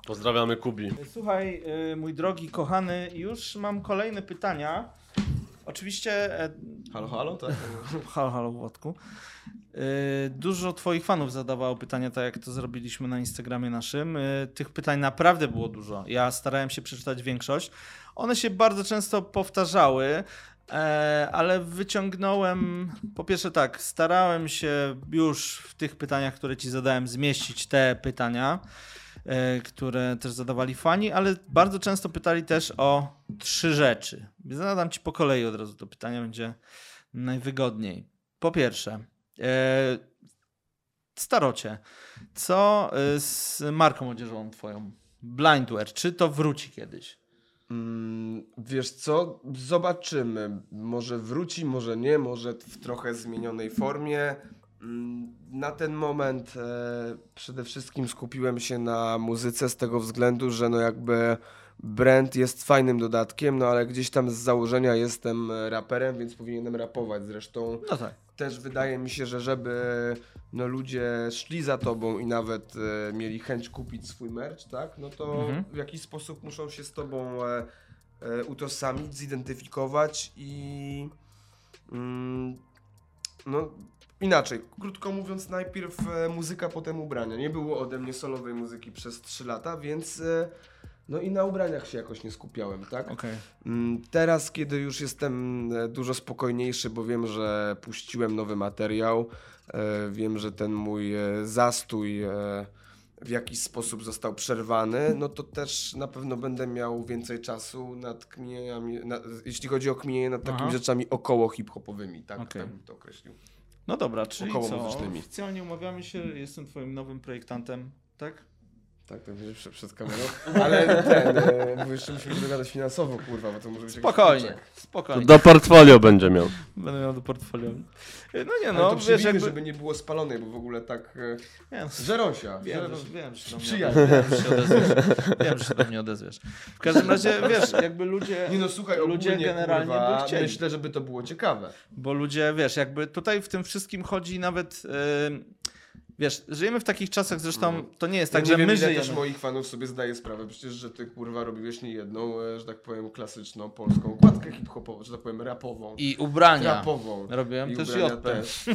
Pozdrawiamy Kubi. Słuchaj, y, mój drogi, kochany, już mam kolejne pytania. Oczywiście, e, Halo, halo, tak? [LAUGHS] halo, halo Włodku. Y, Dużo twoich fanów zadawało pytania, tak jak to zrobiliśmy na Instagramie naszym. Y, Tych pytań naprawdę było dużo. Ja starałem się przeczytać większość. One się bardzo często powtarzały, e, ale wyciągnąłem, po pierwsze tak, starałem się już w tych pytaniach, które ci zadałem, zmieścić te pytania, e, które też zadawali fani, ale bardzo często pytali też o trzy rzeczy. Zadam ci po kolei od razu to pytanie, będzie najwygodniej. Po pierwsze, e, starocie, co e, z marką odzieżową twoją? Blindwear, czy to wróci kiedyś? Mm, Wiesz co, zobaczymy. Może wróci, może nie, może w trochę zmienionej formie. Mm, Na ten moment e, przede wszystkim skupiłem się na muzyce z tego względu, że no jakby brand jest fajnym dodatkiem, no ale gdzieś tam z założenia jestem raperem, więc powinienem rapować. Zresztą No tak. też wydaje mi się, że żeby no, ludzie szli za tobą i nawet e, mieli chęć kupić swój merch, tak, no to Mhm. w jakiś sposób muszą się z tobą e, e, utożsamić, zidentyfikować i mm, no inaczej, krótko mówiąc, najpierw e, muzyka, potem ubrania. Nie było ode mnie solowej muzyki przez 3 lata, więc e, no i na ubraniach się jakoś nie skupiałem, tak? Okej. Mm, Teraz, kiedy już jestem e, dużo spokojniejszy, bo wiem, że puściłem nowy materiał, wiem, że ten mój zastój w jakiś sposób został przerwany, no to też na pewno będę miał więcej czasu nad kminieniami, na, jeśli chodzi o kminienie nad takimi Aha. rzeczami około hip-hopowymi, tak, Okej. tak bym to określił. No dobra, czyli Około co? Oficjalnie umawiamy się, jestem twoim nowym projektantem, tak? Tak, to będzie przed, [LAUGHS] kamerą. Ale ten, e, bo jeszcze musimy dogadać finansowo, kurwa, bo to może być jakiś Spokojnie, spokojnie. Do portfolio będzie miał. Będę miał do portfolio. No nie Ale no, to wiesz jakby... żeby nie było spalonej, bo w ogóle tak... e, no, Żerosia. Wiem, Żero- że, wiem, że się do mnie Przyjaźń. odezwiesz. Wiem, że się odezwiesz. Wiem, że się do mnie odezwiesz. W każdym razie, [LAUGHS] wiesz, jakby ludzie... Nie no słuchaj, Ludzie ogólnie, generalnie kurwa, by chcieli. myślę, żeby to było ciekawe. Bo ludzie, wiesz, jakby tutaj w tym wszystkim chodzi nawet... Yy, wiesz, żyjemy w takich czasach, zresztą to nie jest tak, ja że nie wiem, my żyjemy. też moich fanów sobie zdaje sprawę, przecież, że ty kurwa robiłeś nie jedną, e, że tak powiem, klasyczną polską okładkę hip-hopową, że tak powiem rapową, I ubrania. rapową. Robiłem I też ubrania JP. też.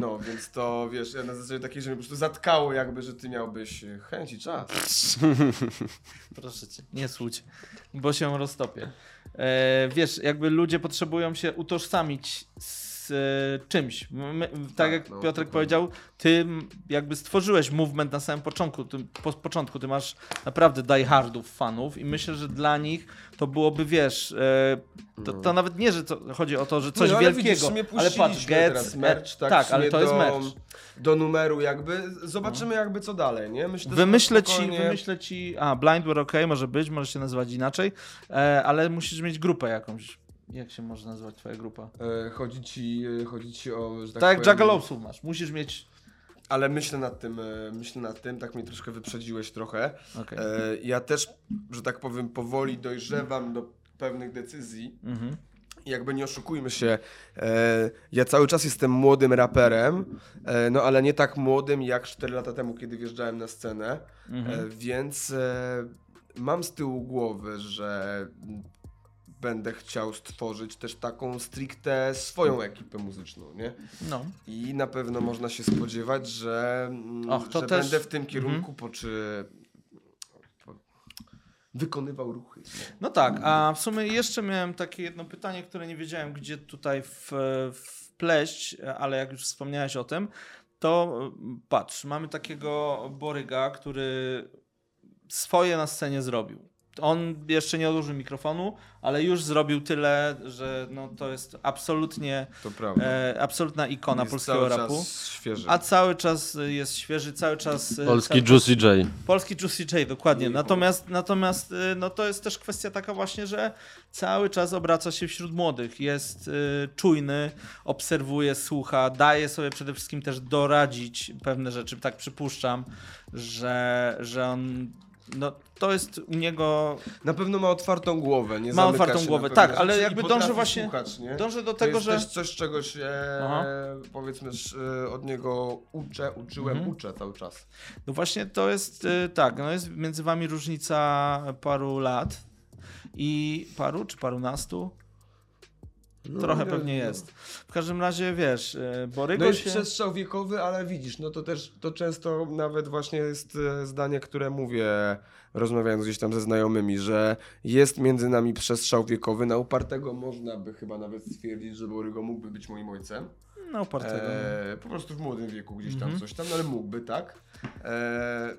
No, więc to wiesz, ja na zasadzie takiej, że mnie po prostu zatkało jakby, że ty miałbyś e, chęć i czas. [LAUGHS] Proszę cię, nie słuć, bo się roztopię. E, wiesz, jakby ludzie potrzebują się utożsamić z e, czymś. My, tak, Tak, jak no, Piotrek dokładnie. powiedział, ty jakby stworzyłeś movement na samym początku. Ty, po początku ty masz naprawdę diehardów fanów i myślę, że dla nich to byłoby, wiesz, e, to, to nawet nie, że to, chodzi o to, że coś no, ale wielkiego, Widzisz, ale patrz, teraz merch, tak, tak ale to jest do, merch. Do numeru jakby, zobaczymy jakby co dalej, nie? Myślę, Wymyślę to ci, spokojnie- wymyślę ci. A, Blindware ok, może być, może się nazywać inaczej, e, ale musisz mieć grupę jakąś. Jak się może nazywać twoja grupa? E, chodzi ci, e, chodzi ci o, tak, Tak, jak powiem, Jaggalowsów masz. Musisz mieć. Ale myślę nad tym, e, myślę nad tym, tak mnie troszkę wyprzedziłeś trochę. Okay. E, ja też, że tak powiem, powoli dojrzewam do pewnych decyzji. Mhm. Jakby nie oszukujmy się, e, ja cały czas jestem młodym raperem, e, no ale nie tak młodym jak 4 lata temu, kiedy wjeżdżałem na scenę, Mhm. e, więc e, mam z tyłu głowy, że będę chciał stworzyć też taką stricte swoją ekipę muzyczną, nie? No. I na pewno można się spodziewać, że, mm, Och, to że też- będę w tym kierunku Mhm. po czy po, wykonywał ruchy. No tak, a w sumie jeszcze miałem takie jedno pytanie, które nie wiedziałem, gdzie tutaj w, wpleść, ale jak już wspomniałeś o tym, to patrz, mamy takiego Boryga, który swoje na scenie zrobił. On jeszcze nie odłożył mikrofonu, ale już zrobił tyle, że no, to jest absolutnie To e, absolutna ikona Jest polskiego cały rapu. czas świeży. A cały czas jest świeży, cały czas. e, Polski cały Juicy J. Polski Juicy J, dokładnie. Natomiast, natomiast y, no to jest też kwestia taka właśnie, że cały czas obraca się wśród młodych. Jest y, czujny, obserwuje, słucha, daje sobie przede wszystkim też doradzić pewne rzeczy. Tak przypuszczam, że, że on. No, to jest u niego. Na pewno ma otwartą głowę, nie Ma otwartą głowę, tak, ale jakby dąży właśnie- Słuchać, nie? Dąży do to tego, jest że. też coś, czego się Aha. powiedzmy sz- od niego uczę, uczyłem, Mhm. uczę cały czas. No właśnie to jest y, tak, no jest między wami różnica paru lat. I paru czy parunastu? Trochę No, pewnie no. jest. W każdym razie wiesz, y, Borygo No jest się... przestrzał wiekowy, ale widzisz, no to też to często nawet właśnie jest e, zdanie, które mówię rozmawiając gdzieś tam ze znajomymi, że jest między nami przestrzał wiekowy. Na upartego można by chyba nawet stwierdzić, że Borygo mógłby być moim ojcem. No opartego. E, po prostu w młodym wieku gdzieś tam Mhm. coś tam, no ale mógłby, tak? E,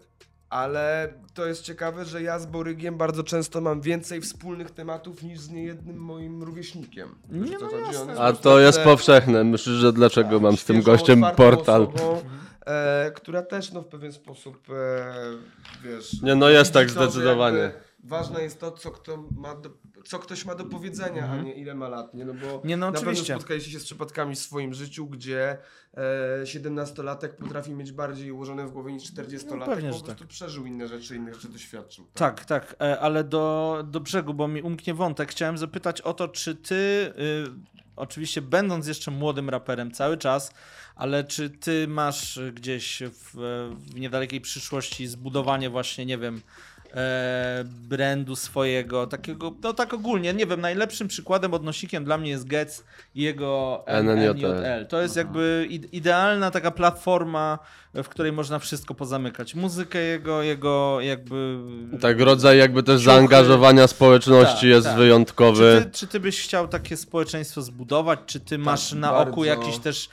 ale to jest ciekawe, że ja z Borygiem bardzo często mam więcej wspólnych tematów niż z niejednym moim rówieśnikiem. Wiesz, Nie, no chodzi? Jest A to jest prostu powszechne. Myślę, że dlaczego mam z tym gościem portal. Osobą, e, która też no, w pewien sposób, e, wiesz... Nie, no jest tak zdecydowanie. jakby Ważne jest to, co, kto ma do, co ktoś ma do powiedzenia, Mhm. a nie ile ma lat, nie? No bo Nie, no na oczywiście. pewno spotkaliście się z przypadkami w swoim życiu, gdzie e, 17-latek potrafi mieć bardziej ułożone w głowie niż 40-latek, No pewnie, po prostu przeżył inne rzeczy, inne rzeczy doświadczył. Tak, tak, e, ale do, do brzegu, bo mi umknie wątek. Chciałem zapytać o to, czy ty, y, oczywiście będąc jeszcze młodym raperem cały czas, ale czy ty masz gdzieś w, w niedalekiej przyszłości zbudowanie właśnie, nie wiem, e, brandu swojego, takiego, no tak ogólnie, nie wiem, najlepszym przykładem, odnosikiem dla mnie jest Getz i jego NNJL. NNJL. To jest jakby ide- idealna taka platforma, w której można wszystko pozamykać. Muzykę jego, jego jakby... Tak, rodzaj jakby też Ciuchy. zaangażowania społeczności Tak, jest tak. wyjątkowy. Czy ty, czy ty byś chciał takie społeczeństwo zbudować? Czy ty masz na bardzo. oku jakiś też.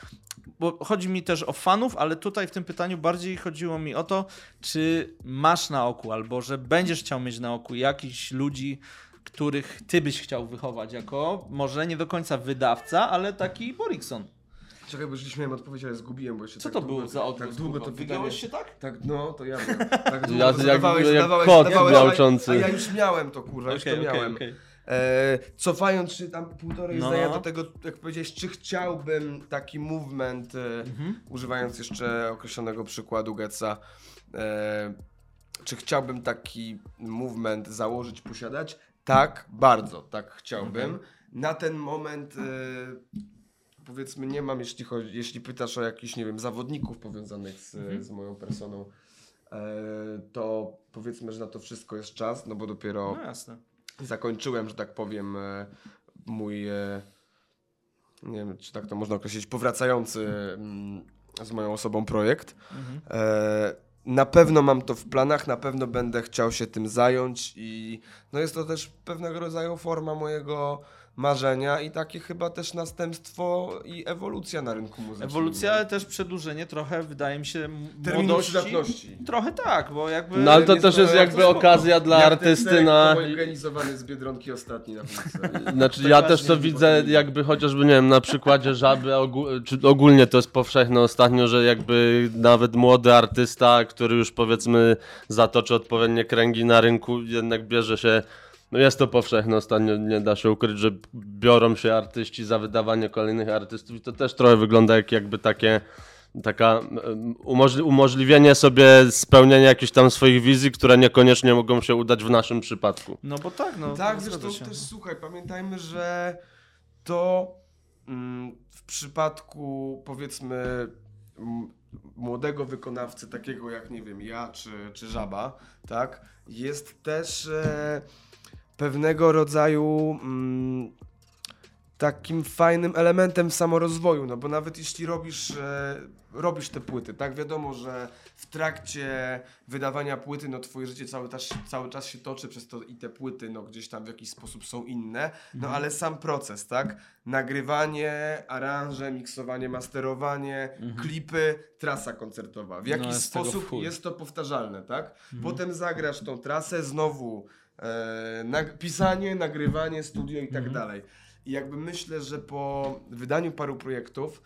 Bo chodzi mi też o fanów, ale tutaj w tym pytaniu bardziej chodziło mi o to, czy masz na oku, albo że będziesz chciał mieć na oku jakichś ludzi, których ty byś chciał wychować jako, może nie do końca wydawca, ale taki Borikson. Czekaj, bo już miałem odpowiedź, ale zgubiłem, bo jeszcze Co tak to długo, było za odgłos? Tak długo to pytanie... Się tak? Tak, no, to ja miałem. Tak [LAUGHS] długo Ja- to jak- zadawałeś, jak zadawałeś, kot zadawałeś, a- ja już miałem to, kurwa, już to miałem. E, cofając się tam półtorej No, zdania no. do tego, jak powiedziałeś, czy chciałbym taki movement, e, Mhm. używając jeszcze określonego przykładu Getza, e, czy chciałbym taki movement założyć, posiadać? Tak, bardzo, tak chciałbym. Mhm. Na ten moment e, powiedzmy nie mam, jeśli, chodzi, jeśli pytasz o jakichś, nie wiem, zawodników powiązanych z, Mhm. z moją personą, e, to powiedzmy, że na to wszystko jest czas, no bo dopiero No jasne. Zakończyłem, że tak powiem, e, mój, e, nie wiem, czy tak to można określić, powracający mm, z moją osobą projekt. Mhm. E, Na pewno mam to w planach, na pewno będę chciał się tym zająć i no jest to też pewnego rodzaju forma mojego marzenia i takie chyba też następstwo i ewolucja na rynku muzycznym. Ewolucja, ale też przedłużenie trochę, wydaje mi się, Terminu młodości. przydatności. Trochę tak, bo jakby... No ale to też jest jakby spoko. okazja dla Jak artysty na... organizowany z Biedronki ostatni na Polsce. [LAUGHS] Znaczy ja też to widzę jakby chociażby, nie wiem, na przykładzie Żaby, ogó- czy ogólnie to jest powszechne ostatnio, że jakby nawet młody artysta, który już powiedzmy zatoczy odpowiednie kręgi na rynku, jednak bierze się, no jest to powszechne ostatnio, nie da się ukryć, że biorą się artyści za wydawanie kolejnych artystów i to też trochę wygląda jak jakby takie taka umożli- umożliwienie sobie spełnienia jakichś tam swoich wizji, które niekoniecznie mogą się udać w naszym przypadku. No bo tak, no. Tak, zresztą się. też słuchaj, pamiętajmy, że to mm, w przypadku powiedzmy młodego wykonawcy, takiego jak nie wiem, ja czy, czy żaba, tak, jest też e, pewnego rodzaju mm, takim fajnym elementem samorozwoju, no bo nawet jeśli robisz, e, robisz te płyty, tak wiadomo, że w trakcie wydawania płyty, no twoje życie cały czas, cały czas się toczy przez to i te płyty, no gdzieś tam w jakiś sposób są inne, no ale sam proces, tak? Nagrywanie, aranże, miksowanie, masterowanie, klipy, trasa koncertowa. W jaki Mhm. jest tego w sposób jest to powtarzalne, tak? Potem zagrasz tą trasę, znowu pisanie, nagrywanie, studio i tak Mhm. dalej. I jakby myślę, że po wydaniu paru projektów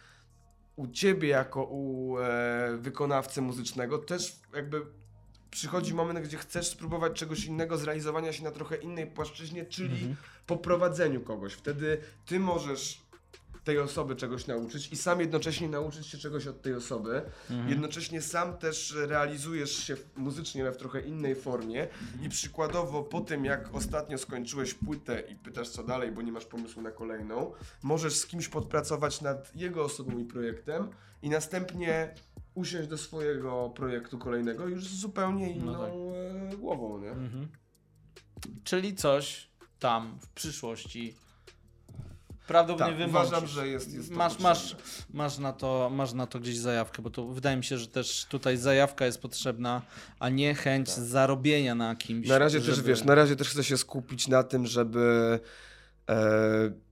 u ciebie jako u e, wykonawcy muzycznego też jakby przychodzi moment, gdzie chcesz spróbować czegoś innego, zrealizowania się na trochę innej płaszczyźnie, czyli Mhm. po prowadzeniu kogoś. Wtedy ty możesz tej osoby czegoś nauczyć i sam jednocześnie nauczyć się czegoś od tej osoby. Mhm. Jednocześnie sam też realizujesz się muzycznie, ale w trochę innej formie i przykładowo po tym, jak ostatnio skończyłeś płytę i pytasz co dalej, bo nie masz pomysłu na kolejną, możesz z kimś podpracować nad jego osobą i projektem i następnie usiąść do swojego projektu kolejnego już z zupełnie inną No tak. e, głową, nie? Mhm. Czyli coś tam w przyszłości prawdopodobnie Tak, wymącisz. uważam, że jest, jest masz, masz, potrzebne. masz, na to, masz na to gdzieś zajawkę, bo to wydaje mi się, że też tutaj zajawka jest potrzebna, a nie chęć zarobienia na kimś. Tak. Na razie żeby... też wiesz, na razie też chcę się skupić na tym, żeby e,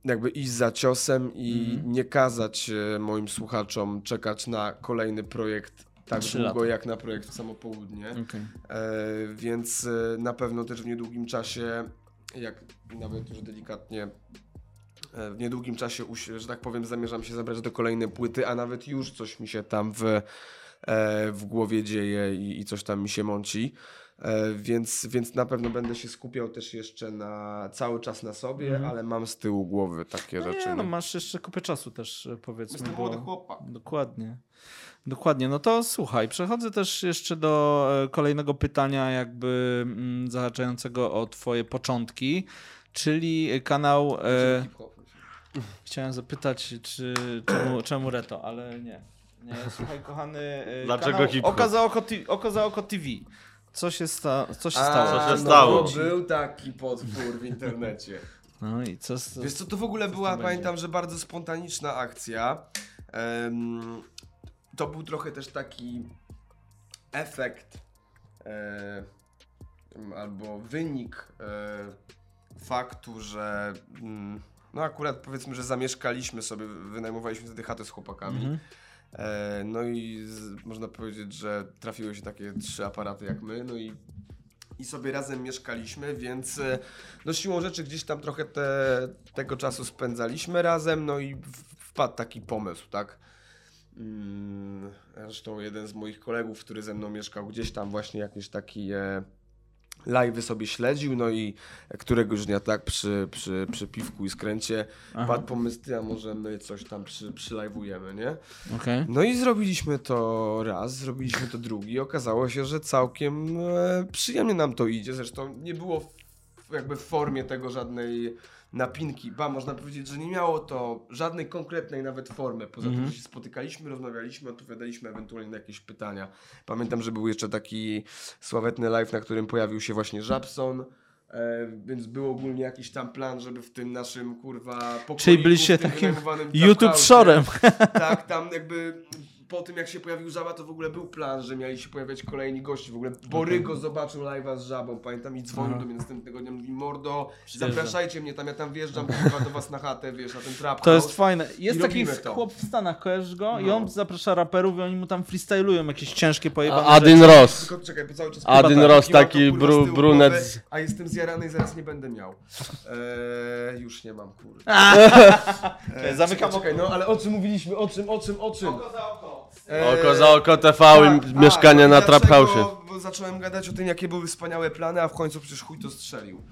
jakby iść za ciosem i Mhm. nie kazać e, moim słuchaczom czekać na kolejny projekt tak długo lata. jak na projekt w samo południe. Okej. E, więc e, na pewno też w niedługim czasie, jak nawet już delikatnie w niedługim czasie, że tak powiem, zamierzam się zabrać do kolejnej płyty, a nawet już coś mi się tam w, e, w głowie dzieje i, i coś tam mi się mąci. E, Więc, więc na pewno będę się skupiał też jeszcze na cały czas na sobie, Mhm. ale mam z tyłu głowy takie No rzeczy. nie, no nie? masz jeszcze kupę czasu też e, powiedzmy. Jestem młody chłopak. Dokładnie. Dokładnie. No to słuchaj, przechodzę też jeszcze do e, kolejnego pytania, jakby mm, zahaczającego o Twoje początki, czyli kanał. E. chciałem zapytać, czy czemu, czemu Reto, ale nie. nie. Słuchaj, kochany. e, [LAUGHS] Dlaczego kanał hip-hop? Oko za oko, oko za oko TV. Co się, sta- co się A, stało? Co się no, stało? Był taki potwór w internecie. No i co, z- Wiesz co, to w ogóle była, będzie? pamiętam, że bardzo spontaniczna akcja. Em, to był trochę też taki efekt e, albo wynik e, faktu, że mm, no akurat powiedzmy, że zamieszkaliśmy sobie, wynajmowaliśmy wtedy chatę z chłopakami. Mhm. E, no i z, można powiedzieć, że trafiły się takie trzy aparaty jak my, no i, i sobie razem mieszkaliśmy, więc e, no siłą rzeczy gdzieś tam trochę te, tego czasu spędzaliśmy razem, no i wpadł taki pomysł, tak? Mm, Zresztą jeden z moich kolegów, który ze mną mieszkał, gdzieś tam właśnie jakiś taki e, live'y sobie śledził, no i któregoś dnia tak przy, przy, przy piwku i skręcie Aha, padł pomysł, a może my coś tam przy, przylajwujemy, nie? okej. No i zrobiliśmy to raz, zrobiliśmy to drugi. Okazało się, że całkiem e, przyjemnie nam to idzie. Zresztą nie było w, jakby w formie tego żadnej napinki. Ba, można powiedzieć, że nie miało to żadnej konkretnej nawet formy. Poza Mhm. tym, że się spotykaliśmy, rozmawialiśmy, odpowiadaliśmy ewentualnie na jakieś pytania. Pamiętam, że był jeszcze taki sławetny live, na którym pojawił się właśnie Żabson. E, więc był ogólnie jakiś tam plan, żeby w tym naszym kurwa pokoiku, Czyli byliście takim YouTube Shorem. [LAUGHS] tak, tam jakby po tym jak się pojawił Żaba, to w ogóle był plan, że mieli się pojawiać kolejni goście. W ogóle Borygo zobaczył live'a z Żabą, pamiętam, i dzwonił Aha. do mnie następnego dnia, mówi Mordo, Przyjeżdżam. zapraszajcie mnie tam, ja tam wjeżdżam kurwa, do was na chatę, wiesz, na ten trap To jest fajne. Jest I taki robimy to. chłop w Stanach, kojarzysz go? I No. on zaprasza raperów i oni mu tam freestylują jakieś ciężkie pojebane Adin rzeczy. Ross. Tylko czekaj, bo cały czas Adin Chyba Ross, to, taki kurwa, bru- z tyłu brunet głowy, z- A jestem zjarany i zaraz nie będę miał. Eee, już nie mam, kurwa. [LAUGHS] Eee, Zamykam czekaj, czekaj, no ale o czym mówiliśmy, o czym, o czym, o czym? za oko. Eee, Oko za oko TV tak, i mieszkanie a, na Trap House. Bo zacząłem gadać o tym, jakie były wspaniałe plany, a w końcu przecież chuj to strzelił.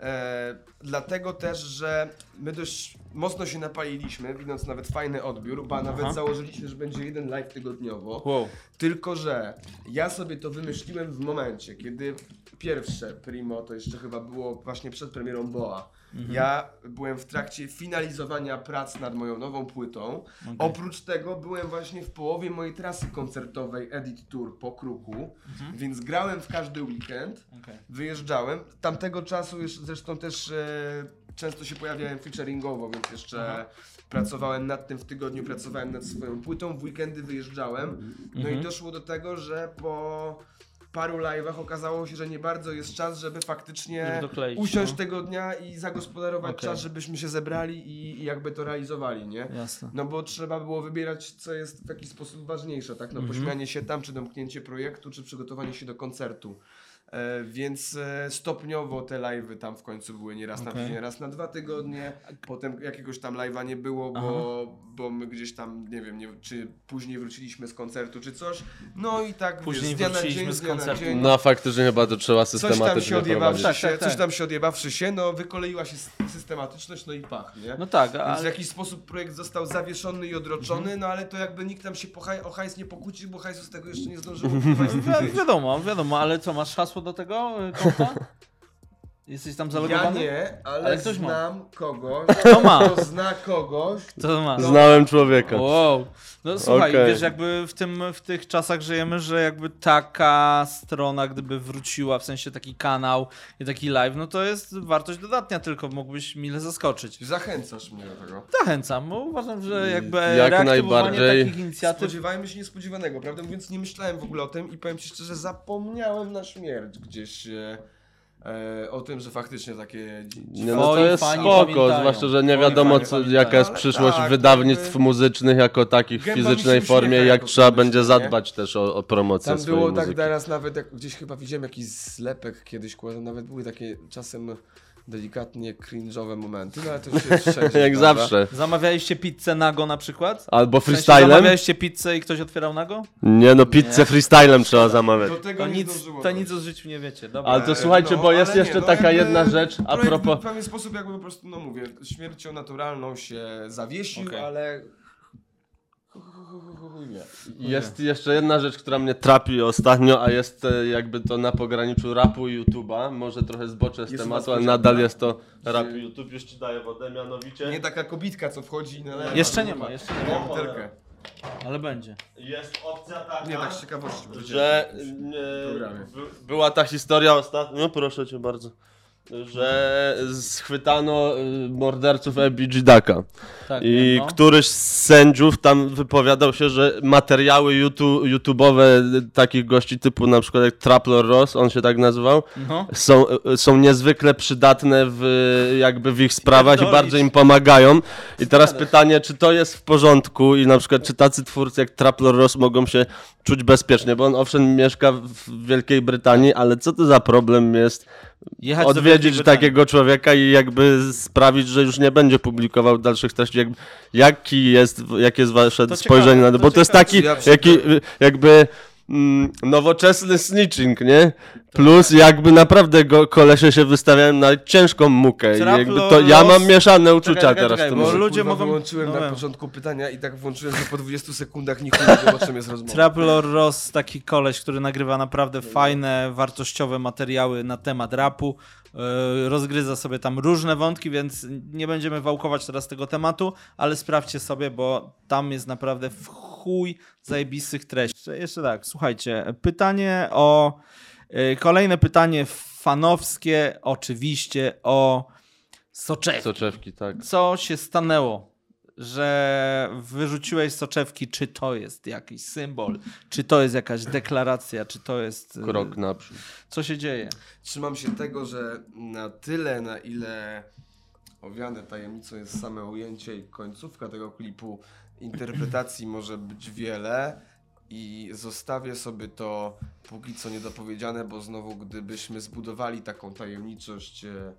E, dlatego też, że my dość mocno się napaliliśmy, widząc nawet fajny odbiór, ba nawet założyliśmy, że będzie jeden live tygodniowo. Wow. Tylko, że ja sobie to wymyśliłem w momencie, kiedy pierwsze Primo, to jeszcze chyba było właśnie przed premierą Boa, Ja byłem w trakcie finalizowania prac nad moją nową płytą. Oprócz tego byłem właśnie w połowie mojej trasy koncertowej Edit Tour po Kruku, więc grałem w każdy weekend, Okej. wyjeżdżałem. Tamtego czasu już zresztą też e, często się pojawiałem featuringowo, więc jeszcze pracowałem nad tym w tygodniu, pracowałem nad swoją płytą, w weekendy wyjeżdżałem. No Mhm. i doszło do tego, że po paru live'ach okazało się, że nie bardzo jest czas, żeby faktycznie Żeby dokleić, usiąść no. tego dnia i zagospodarować Okej. czas, żebyśmy się zebrali i, i jakby to realizowali, nie? Jasne. No bo trzeba było wybierać, co jest w jakiś sposób ważniejsze, tak? No Mhm. pośmianie się tam, czy domknięcie projektu, czy przygotowanie się do koncertu. E, więc e, stopniowo te live'y tam w końcu były nieraz na Okej. tydzień, raz na dwa tygodnie. Potem jakiegoś tam live'a nie było, bo, bo my gdzieś tam, nie wiem, nie, czy później wróciliśmy z koncertu, czy coś. No i tak Później wiesz, na wróciliśmy dzień, z na koncertu. dzień. No a faktycznie chyba to trzeba Coś tam się systematycznie odjebawszy prowadzić. się, Tak, tak, coś tak. tam się odjebawszy się, no wykoleiła się systematyczność, no i pach, nie? No tak, Więc w jakiś sposób projekt został zawieszony i odroczony, no ale to jakby nikt tam się po haj, o hajs nie pokłócił, bo hajsu z tego jeszcze nie zdążyło [LAUGHS] wi- wiadomo, wiadomo, ale co, masz hasło do tego y, konta? [LAUGHS] Jesteś tam Ja zalogowany? nie, ale, Ale ktoś ma. znam kogoś, Kto ma? kto zna kogoś. Co ma? Znałem człowieka. Wow. No słuchaj, Okej. wiesz, jakby w, tym, w tych czasach żyjemy, że jakby taka strona, gdyby wróciła, w sensie taki kanał i taki live, no to jest wartość dodatnia, tylko mógłbyś mile zaskoczyć. Zachęcasz mnie do tego. Zachęcam, bo uważam, że jakby Jak najbardziej. takich inicjatyw... Spodziewajmy się niespodziewanego, prawdę mówiąc nie myślałem w ogóle o tym i powiem Ci szczerze, zapomniałem na śmierć gdzieś e, o tym, że faktycznie takie... Nie, no to jest spoko, pamiętają. zwłaszcza, że nie wiadomo co, jaka jest przyszłość tak, wydawnictw jakby- muzycznych jako takich w fizycznej formie, jak trzeba będzie nie? zadbać też o, o promocję Tam było tak muzyki. teraz nawet, jak gdzieś chyba widziałem jakiś zlepek kiedyś, nawet były takie czasem delikatnie cringe'owe momenty, no ale to już jest wszędzie, [LAUGHS] Jak prawda? zawsze. Zamawialiście pizzę nago na przykład? Albo W sensie freestylem? Zamawialiście pizzę i ktoś otwierał nago? Nie no, pizzę Nie. freestylem trzeba zamawiać. Do tego To nie nic, zdążyło to dojść. nic o życiu nie wiecie. Dobra. Ale to E, słuchajcie, no, bo jest ale jeszcze no, taka jakby jedna rzecz, a projekt propos... W pewien sposób jakby po prostu, no mówię, śmiercią naturalną się zawiesił, Okej. ale... Jest jeszcze jedna rzecz, która mnie trapi ostatnio, a jest e, jakby to na pograniczu rapu i YouTube'a. Może trochę zboczę z Jest tematu, ale nadal jest to rap i YouTube. Już ci daję wodę, mianowicie. Nie taka kobitka, co wchodzi i nalewa. Jeszcze nie ma, jeszcze nie ma. Butelkę. Ale będzie. Jest opcja taka, Nie, tak z ciekawości. że programie. e, by- była ta historia ostatnio, no proszę cię bardzo, że schwytano e, morderców Ebigi Daka. Tak, I no. któryś z sędziów tam wypowiadał się, że materiały YouTube, YouTube'owe takich gości typu na przykład jak Traplor Ross, on się tak nazywał, No. są, są niezwykle przydatne w, jakby w ich sprawach i bardzo im pomagają. I teraz pytanie, czy to jest w porządku i na przykład czy tacy twórcy jak Traplor Ross mogą się czuć bezpiecznie, bo on owszem mieszka w Wielkiej Brytanii, ale co to za problem jest Jechać odwiedzić takiego człowieka i jakby sprawić, że już nie będzie publikował dalszych treści. Jak, jaki jest, jakie jest wasze To spojrzenie ciekawe, na to? to Bo to jest ciekawe. taki Ja jaki, jakby nowoczesny snitching, nie? Plus jakby naprawdę go kolesie się wystawiają na ciężką mukę. I jakby to, ja mam mieszane uczucia czekaj, teraz czekaj, bo ludzie Kurwa, mogą- wyłączyłem no na wiem. początku pytania i tak włączyłem, że po 20 sekundach nikt nie wiedział, o czym jest rozmowa. Traplor Ross, taki koleś, który nagrywa naprawdę fajne, wartościowe materiały na temat rapu. Yy, Rozgryza sobie tam różne wątki, więc nie będziemy wałkować teraz tego tematu, ale sprawdźcie sobie, bo tam jest naprawdę w chuj zajebistych treści. Jeszcze- Jeszcze tak, słuchajcie, pytanie o... yy, Kolejne pytanie fanowskie, oczywiście o soczewki. Soczewki, tak. Co się stanęło, że wyrzuciłeś soczewki? Czy to jest jakiś symbol? Czy to jest jakaś deklaracja? Czy to jest. y, Krok naprzód. Co się dzieje? Trzymam się tego, że na tyle, na ile owiane tajemnicą jest same ujęcie i końcówka tego klipu, interpretacji może być wiele i zostawię sobie to póki co niedopowiedziane, bo znowu gdybyśmy zbudowali taką tajemniczość e,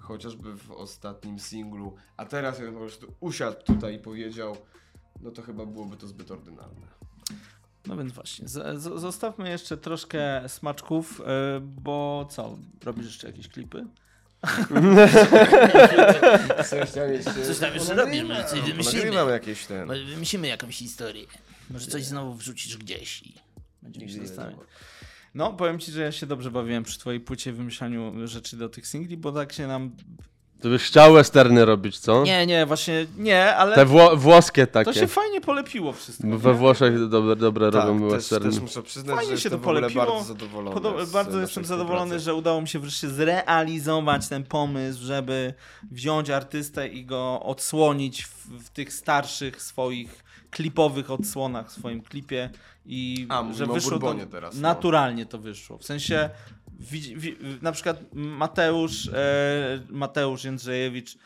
chociażby w ostatnim singlu, a teraz ja po prostu usiadł tutaj i powiedział, no to chyba byłoby to zbyt ordynarne. No więc właśnie, z, zostawmy jeszcze troszkę smaczków, y, bo co? Robisz jeszcze jakieś klipy? Coś tam jeszcze robisz, może coś wymyślimy. Nagrywam jakieś ten... Może wymyślimy jakąś historię. Może coś znowu wrzucisz gdzieś i będziemy się zastanawiać. No, powiem ci, że ja się dobrze bawiłem przy twojej płycie w wymyślaniu rzeczy do tych singli, bo tak się nam Ty byś chciał westerny robić, co? Nie, nie, właśnie nie, ale Te wło włoskie to takie. się fajnie polepiło wszystko. We nie? Włoszech dobre, dobre Tak, robią też, westerny. też muszę przyznać, Fajnie że się to polepiło. bardzo zadowolony. Podoba, z bardzo jestem zadowolony, współpracy. że udało mi się wreszcie zrealizować ten pomysł, żeby wziąć artystę i go odsłonić w, w tych starszych swoich klipowych odsłonach w swoim klipie i A, że wyszło to teraz, no. naturalnie to wyszło. W sensie na przykład Mateusz e, Mateusz Jędrzejewicz,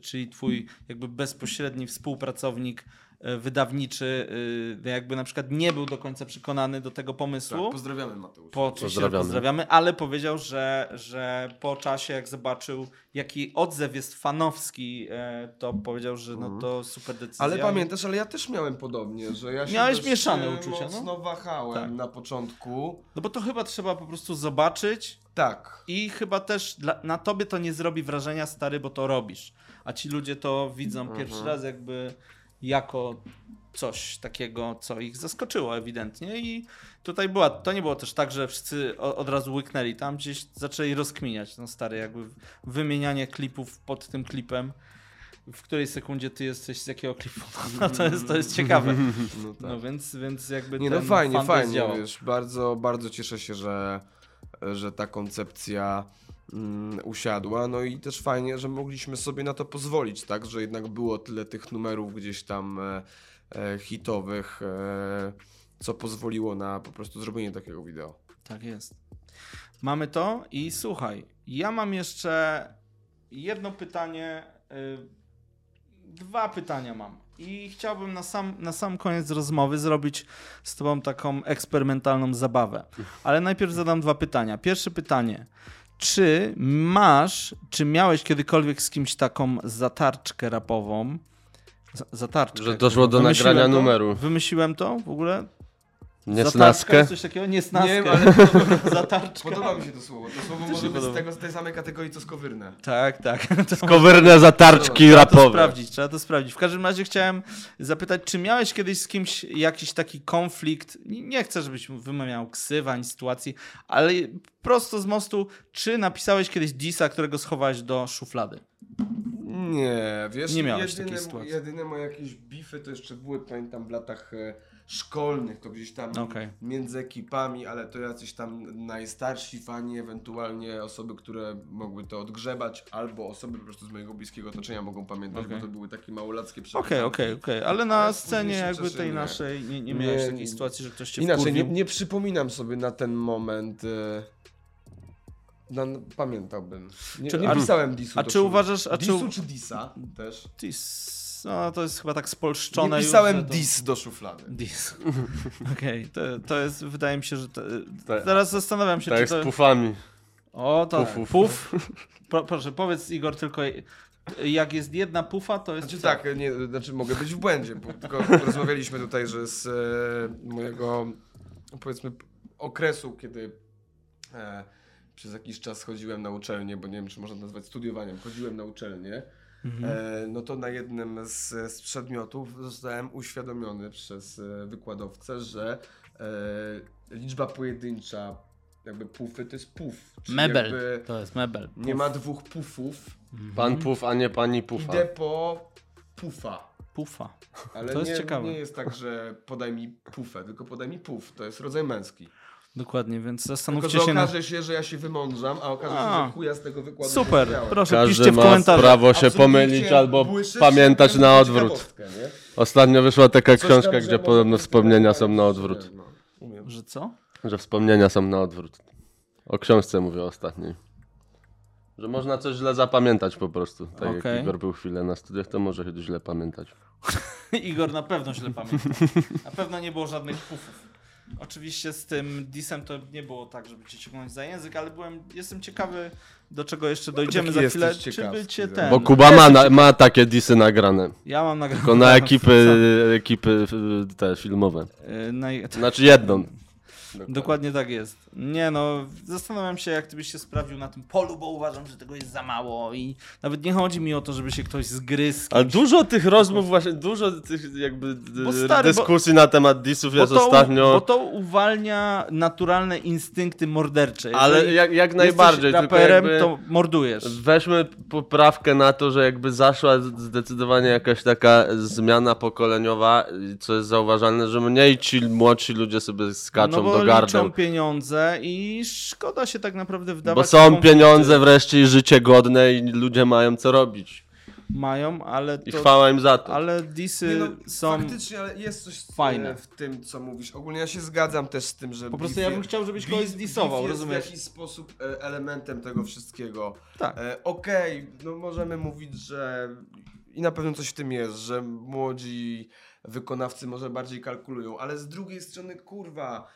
czyli twój jakby bezpośredni współpracownik wydawniczy, e, jakby na przykład nie był do końca przekonany do tego pomysłu. Tak, pozdrawiamy Mateusz. Po, Pozdrawiamy. pozdrawiamy. ale powiedział, że, że po czasie, jak zobaczył, jaki odzew jest fanowski, e, to powiedział, że no to super decyzja. Ale pamiętasz, ale ja też miałem podobnie, że ja się Miałeś mieszane e, uczucia, no. mocno wahałem Tak. na początku. No bo to chyba trzeba po prostu zobaczyć Tak. i chyba też dla, na tobie to nie zrobi wrażenia, stary, bo to robisz. A ci ludzie to widzą Mhm. pierwszy raz jakby jako coś takiego, co ich zaskoczyło ewidentnie i tutaj była, to nie było też tak, że wszyscy od razu łyknęli, tam gdzieś zaczęli rozkminiać, no stary, jakby wymienianie klipów pod tym klipem, w której sekundzie ty jesteś z jakiego klipu, [LAUGHS] no to jest, to jest ciekawe. [LAUGHS] No tak. No więc, więc jakby Nie ten no fajnie, fajnie, wiesz, bardzo, bardzo cieszę się, że, że ta koncepcja mm, usiadła, no i też fajnie, że mogliśmy sobie na to pozwolić, tak, że jednak było tyle tych numerów gdzieś tam e, e, hitowych, e, co pozwoliło na po prostu zrobienie takiego wideo. Tak jest. Mamy to i słuchaj, ja mam jeszcze jedno pytanie, y, dwa pytania mam. I chciałbym na sam, na sam koniec rozmowy zrobić z Tobą taką eksperymentalną zabawę. Ale najpierw zadam dwa pytania. Pierwsze pytanie. Czy masz, czy miałeś kiedykolwiek z kimś taką zatarczkę rapową? Zatarczkę. Że doszło do Wymyśliłem nagrania to? numeru. Wymyśliłem to w ogóle? Zatarczka Niesnaskę? Coś takiego? Niesnaskę. Nie ale Zatarczka. Podoba mi się to słowo. To słowo może być z, tego, z tej samej kategorii co skowyrne. Tak, tak. [LAUGHS] To Kowyrne zatarczki trzeba to rapowe. sprawdzić, trzeba to sprawdzić. W każdym razie chciałem zapytać, czy miałeś kiedyś z kimś jakiś taki konflikt? Nie chcę, żebyś wymawiał ksywa ani sytuacji, ale prosto z mostu, czy napisałeś kiedyś disa, którego schowałeś do szuflady? Nie, wiesz, Nie miałeś jedyne, takiej sytuacji. jedyne moje jakieś bify to jeszcze były, pamiętam, w latach e, szkolnych, to gdzieś tam Okej. między ekipami, ale to jacyś tam najstarsi fani, ewentualnie osoby, które mogły to odgrzebać, albo osoby po prostu z mojego bliskiego otoczenia mogą pamiętać, Okej. bo to były takie małolackie Okej, przepychanki. okej, okej, ale na Ale scenie jakby tej nie. naszej nie, nie miałeś nie. takiej sytuacji, że ktoś cię Inaczej, nie, nie przypominam sobie na ten moment. No, pamiętałbym. Nie, Czy- nie pisałem disu. a czy uważasz- a czy Disu u- czy disa też? Dis, no to jest chyba tak spolszczone Nie już, pisałem że to- dis do szuflady. Dis. [LAUGHS] Okej, to, to jest, wydaje mi się, że. To, Tak. teraz zastanawiam się, Tak czy to. z pufami. O, to Pufów. puf. Pro, proszę, powiedz Igor tylko, jak jest jedna pufa, to jest. Znaczy co? tak, nie, znaczy mogę być w błędzie, bo tylko [LAUGHS] rozmawialiśmy tutaj, że z e, mojego powiedzmy okresu, kiedy e, przez jakiś czas chodziłem na uczelnię, bo nie wiem, czy można nazwać studiowaniem, chodziłem na uczelnię, e, no to na jednym z, z przedmiotów zostałem uświadomiony przez e, wykładowcę, że e, liczba pojedyncza jakby pufy to jest puf. czyli Mebel. jakby To jest mebel. Nie ma dwóch pufów, Pan puf, a nie pani pufa. idę po pufa. Pufa. Ale To jest nie, ciekawe. nie jest tak, że podaj mi pufę, tylko podaj mi puf. To jest rodzaj męski. Dokładnie, więc Tylko, zastanówcie że się. Na... okaże się, że ja się wymądrzam, a okaże A. się, że chuja z tego wykładu Super, proszę, Każdy piszcie w komentarzach. prawo się pomylić albo pamiętać na odwrót. Ostatnio wyszła taka Coś książka, gdzie podobno wspomnienia są na odwrót. Że co? Że wspomnienia są na odwrót. O książce mówię ostatniej. Że można coś źle zapamiętać po prostu. Tak Okej. jak Igor był chwilę na studiach, to może się źle pamiętać. [LAUGHS] Igor na pewno źle pamięta. Na pewno nie było żadnych pufów. Oczywiście z tym disem to nie było tak, żeby cię ciągnąć za język, ale byłem, jestem ciekawy, do czego jeszcze dojdziemy za chwilę. Czy by cię ten... Bo Kuba ma, na, ma takie disy nagrane. Ja mam nagrane. Tylko na [LAUGHS] ekipy, ekipy y, te filmowe. Na... Znaczy jedną. Dokładnie tak jest. Nie no, zastanawiam się, jak ty byś się sprawdził na tym polu, bo uważam, że tego jest za mało i nawet nie chodzi mi o to, żeby się ktoś zgryzł. Ale dużo tych rozmów właśnie, dużo tych jakby Bo stary, dyskusji na temat disów jest to, ostatnio. bo to uwalnia naturalne instynkty mordercze. Ale Jeżeli jak, jak najbardziej, raperem, jakby to mordujesz. weźmy poprawkę na to, że jakby zaszła zdecydowanie jakaś taka zmiana pokoleniowa, co jest zauważalne, że mniej ci młodsi ludzie sobie skaczą no bo gardeł. liczą pieniądze i szkoda się tak naprawdę wdawać Bo są pieniądze wreszcie i życie godne i ludzie mają co robić. Mają, ale I to... chwała im za to. Ale disy no, są... Faktycznie, ale jest coś fajne. e, w tym, co mówisz. Ogólnie ja się zgadzam też z tym, że. Po prostu beef ja je- bym chciał, żebyś kogoś zdisował, beef jest rozumiesz? w jakiś sposób e, elementem tego wszystkiego. Tak. E, Okej, no możemy mówić, że. I na pewno coś w tym jest, że młodzi wykonawcy może bardziej kalkulują, ale z drugiej strony, kurwa.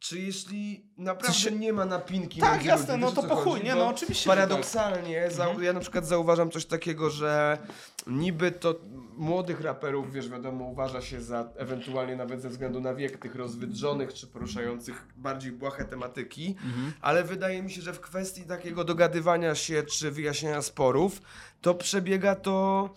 Czy jeśli naprawdę się- nie ma napinki Tak, między jasne, ludźmi, no to po chuj, nie, no oczywiście, tak. Paradoksalnie, za, ja na przykład zauważam coś takiego, że niby to młodych raperów, wiesz, wiadomo, uważa się za ewentualnie nawet ze względu na wiek tych rozwydrzonych czy poruszających bardziej błahe tematyki, Mhm. ale wydaje mi się, że w kwestii takiego dogadywania się czy wyjaśniania sporów, to przebiega to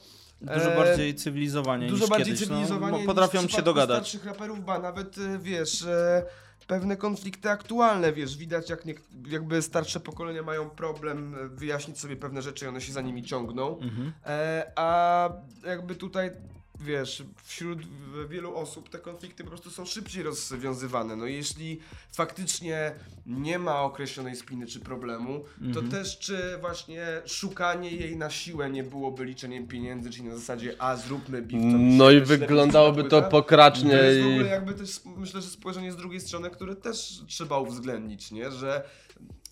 Dużo e, bardziej cywilizowanie dużo niż bardziej kiedyś. cywilizowanie no, niż potrafią w się dogadać. starszych raperów, ba, nawet e, wiesz, e, pewne konflikty aktualne, wiesz, widać jak nie, jakby starsze pokolenia mają problem e, wyjaśnić sobie pewne rzeczy i one się za nimi ciągną, Mhm. e, a jakby tutaj wiesz, wśród wielu osób te konflikty po prostu są szybciej rozwiązywane. No i jeśli faktycznie nie ma określonej spiny czy problemu, to Mhm. też czy właśnie szukanie jej na siłę nie byłoby liczeniem pieniędzy, czyli na zasadzie a zróbmy się No i wyglądałoby to pokracznie To jest w ogóle jakby też, myślę, że spojrzenie z drugiej strony, które też trzeba uwzględnić, nie? Że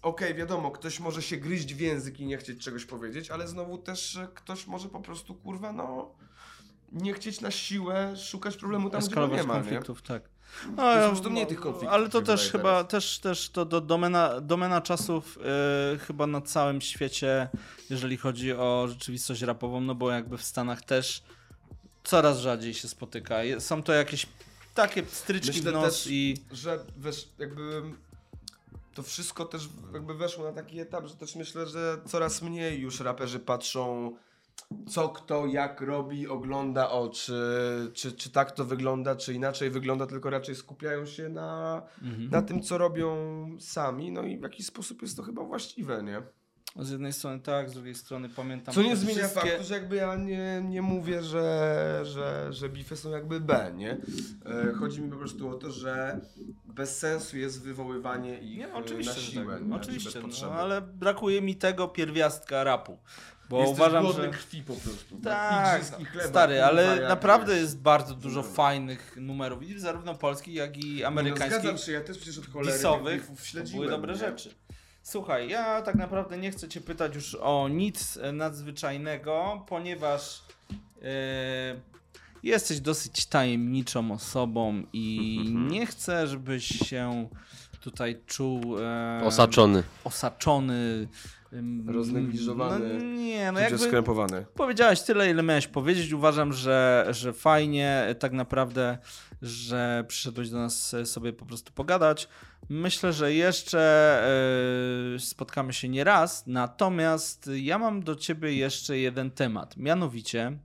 okej, wiadomo, ktoś może się gryźć w język i nie chcieć czegoś powiedzieć, ale znowu też ktoś może po prostu, kurwa, no nie chcieć na siłę szukać problemu tam, gdzie go Eskalować nie ma, nie? konfliktów, tak. No, To jest ja- po prostu mniej tych konfliktów, Ale to też chyba, teraz. też, też to do domena, domena czasów e, chyba na całym świecie, jeżeli chodzi o rzeczywistość rapową, no bo jakby w Stanach też coraz rzadziej się spotyka. Są to jakieś takie stryczki Myślę w nos też- i... że wiesz, jakby to wszystko też jakby weszło na taki etap, że też myślę, że coraz mniej już raperzy patrzą co kto jak robi, ogląda o czy, czy, czy tak to wygląda, czy inaczej wygląda, tylko raczej skupiają się na, Mhm. na tym, co robią sami, no i w jakiś sposób jest to chyba właściwe, nie? Z jednej strony tak, z drugiej strony pamiętam... Co nie zmienia wszystkie- faktu, że jakby ja nie, nie mówię, że, że, że bify są jakby B, nie? E, chodzi mi po prostu o to, że bez sensu jest wywoływanie ich Nie, no, e, oczywiście, na że siłę. tak. nie? Oczywiście, no, ale brakuje mi tego pierwiastka rapu. Bo Jesteś uważam, że... krwi po prostu. Tak, Igrzysk i chleba, stary, ale jak naprawdę wiesz. jest bardzo dużo No. fajnych numerów, i zarówno polskich, jak i No, amerykańskich, zgadzam się, ja też przecież od cholery disowych. były dobre nie? rzeczy. Słuchaj, ja tak naprawdę nie chcę cię pytać już o nic e, nadzwyczajnego, ponieważ e, jesteś dosyć tajemniczą osobą i nie chcę, żebyś się tutaj czuł e, Osaczony. osaczony. Roznegliżowany, No, nie, no jakby skrępowany. Powiedziałeś tyle, ile miałeś powiedzieć. Uważam, że, że fajnie tak naprawdę, że przyszedłeś do nas e, sobie po prostu pogadać. Myślę, że jeszcze e, spotkamy się nie raz, natomiast ja mam do ciebie jeszcze jeden temat. Mianowicie,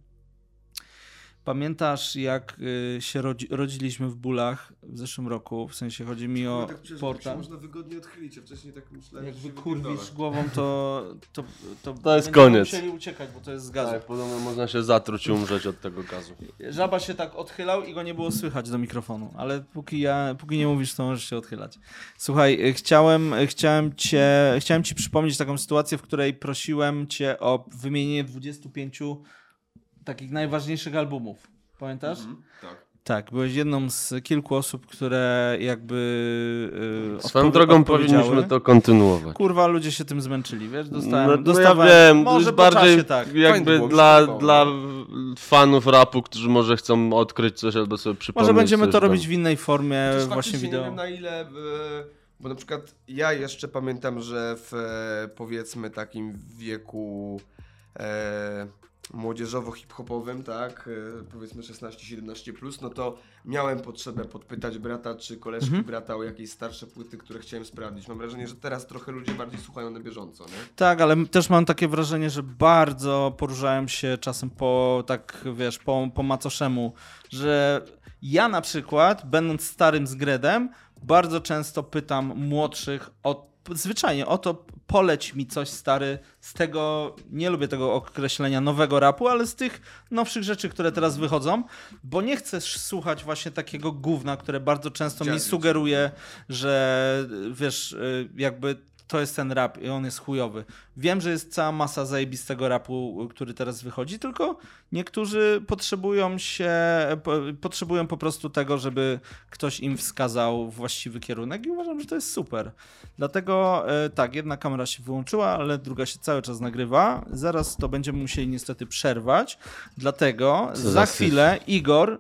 pamiętasz jak e, się rodzi, rodziliśmy w bólach w zeszłym roku? W sensie chodzi mi o tak, portal. się można wygodnie odchylić, a wcześniej tak myślałem, Jak wykurwisz głową, to, to, to, To jest koniec. musieli uciekać, bo to jest z gazu. Tak, podobno można się zatruć i umrzeć od tego gazu. Żaba się tak odchylał i go nie było słychać do mikrofonu, ale póki ja, póki nie mówisz, to możesz się odchylać. Słuchaj, y, chciałem, y, chciałem cię, chciałem ci przypomnieć taką sytuację, w której prosiłem cię o wymienienie 25 takich najważniejszych albumów. Pamiętasz? Mhm, tak. Tak, byłeś jedną z kilku osób, które jakby yy, Swoją drogą powinniśmy to kontynuować. Kurwa, ludzie się tym zmęczyli, wiesz? Dostałem, no, no dostawałem, ja wiem, może bardziej czasie, tak. Jakby dla, dla no. fanów rapu, którzy może chcą odkryć coś albo sobie przypomnieć Może będziemy coś to tam. robić w innej formie, Chociaż właśnie wideo. nie wiem na ile, e, bo na przykład ja jeszcze pamiętam, że w e, powiedzmy takim wieku e, młodzieżowo-hip-hopowym, tak, e, powiedzmy 16-17+, plus, no to miałem potrzebę podpytać brata czy koleżki Mhm. brata o jakieś starsze płyty, które chciałem sprawdzić. Mam wrażenie, że teraz trochę ludzie bardziej słuchają na bieżąco, nie? Tak, ale też mam takie wrażenie, że bardzo poruszałem się czasem po, tak wiesz, po, po macoszemu, że ja na przykład, będąc starym zgredem, bardzo często pytam młodszych o zwyczajnie o to poleć mi coś stary z tego, nie lubię tego określenia nowego rapu, ale z tych nowszych rzeczy, które teraz wychodzą, bo nie chcesz słuchać właśnie takiego gówna, które bardzo często mi sugeruje, że wiesz, y, jakby to jest ten rap i on jest chujowy. Wiem, że jest cała masa zajebistego rapu, który teraz wychodzi, tylko niektórzy potrzebują się, po, potrzebują po prostu tego, żeby ktoś im wskazał właściwy kierunek i uważam, że to jest super. Dlatego e, tak, jedna kamera się wyłączyła, ale druga się cały czas nagrywa. Zaraz to będziemy musieli niestety przerwać, dlatego Co za chwilę Igor e,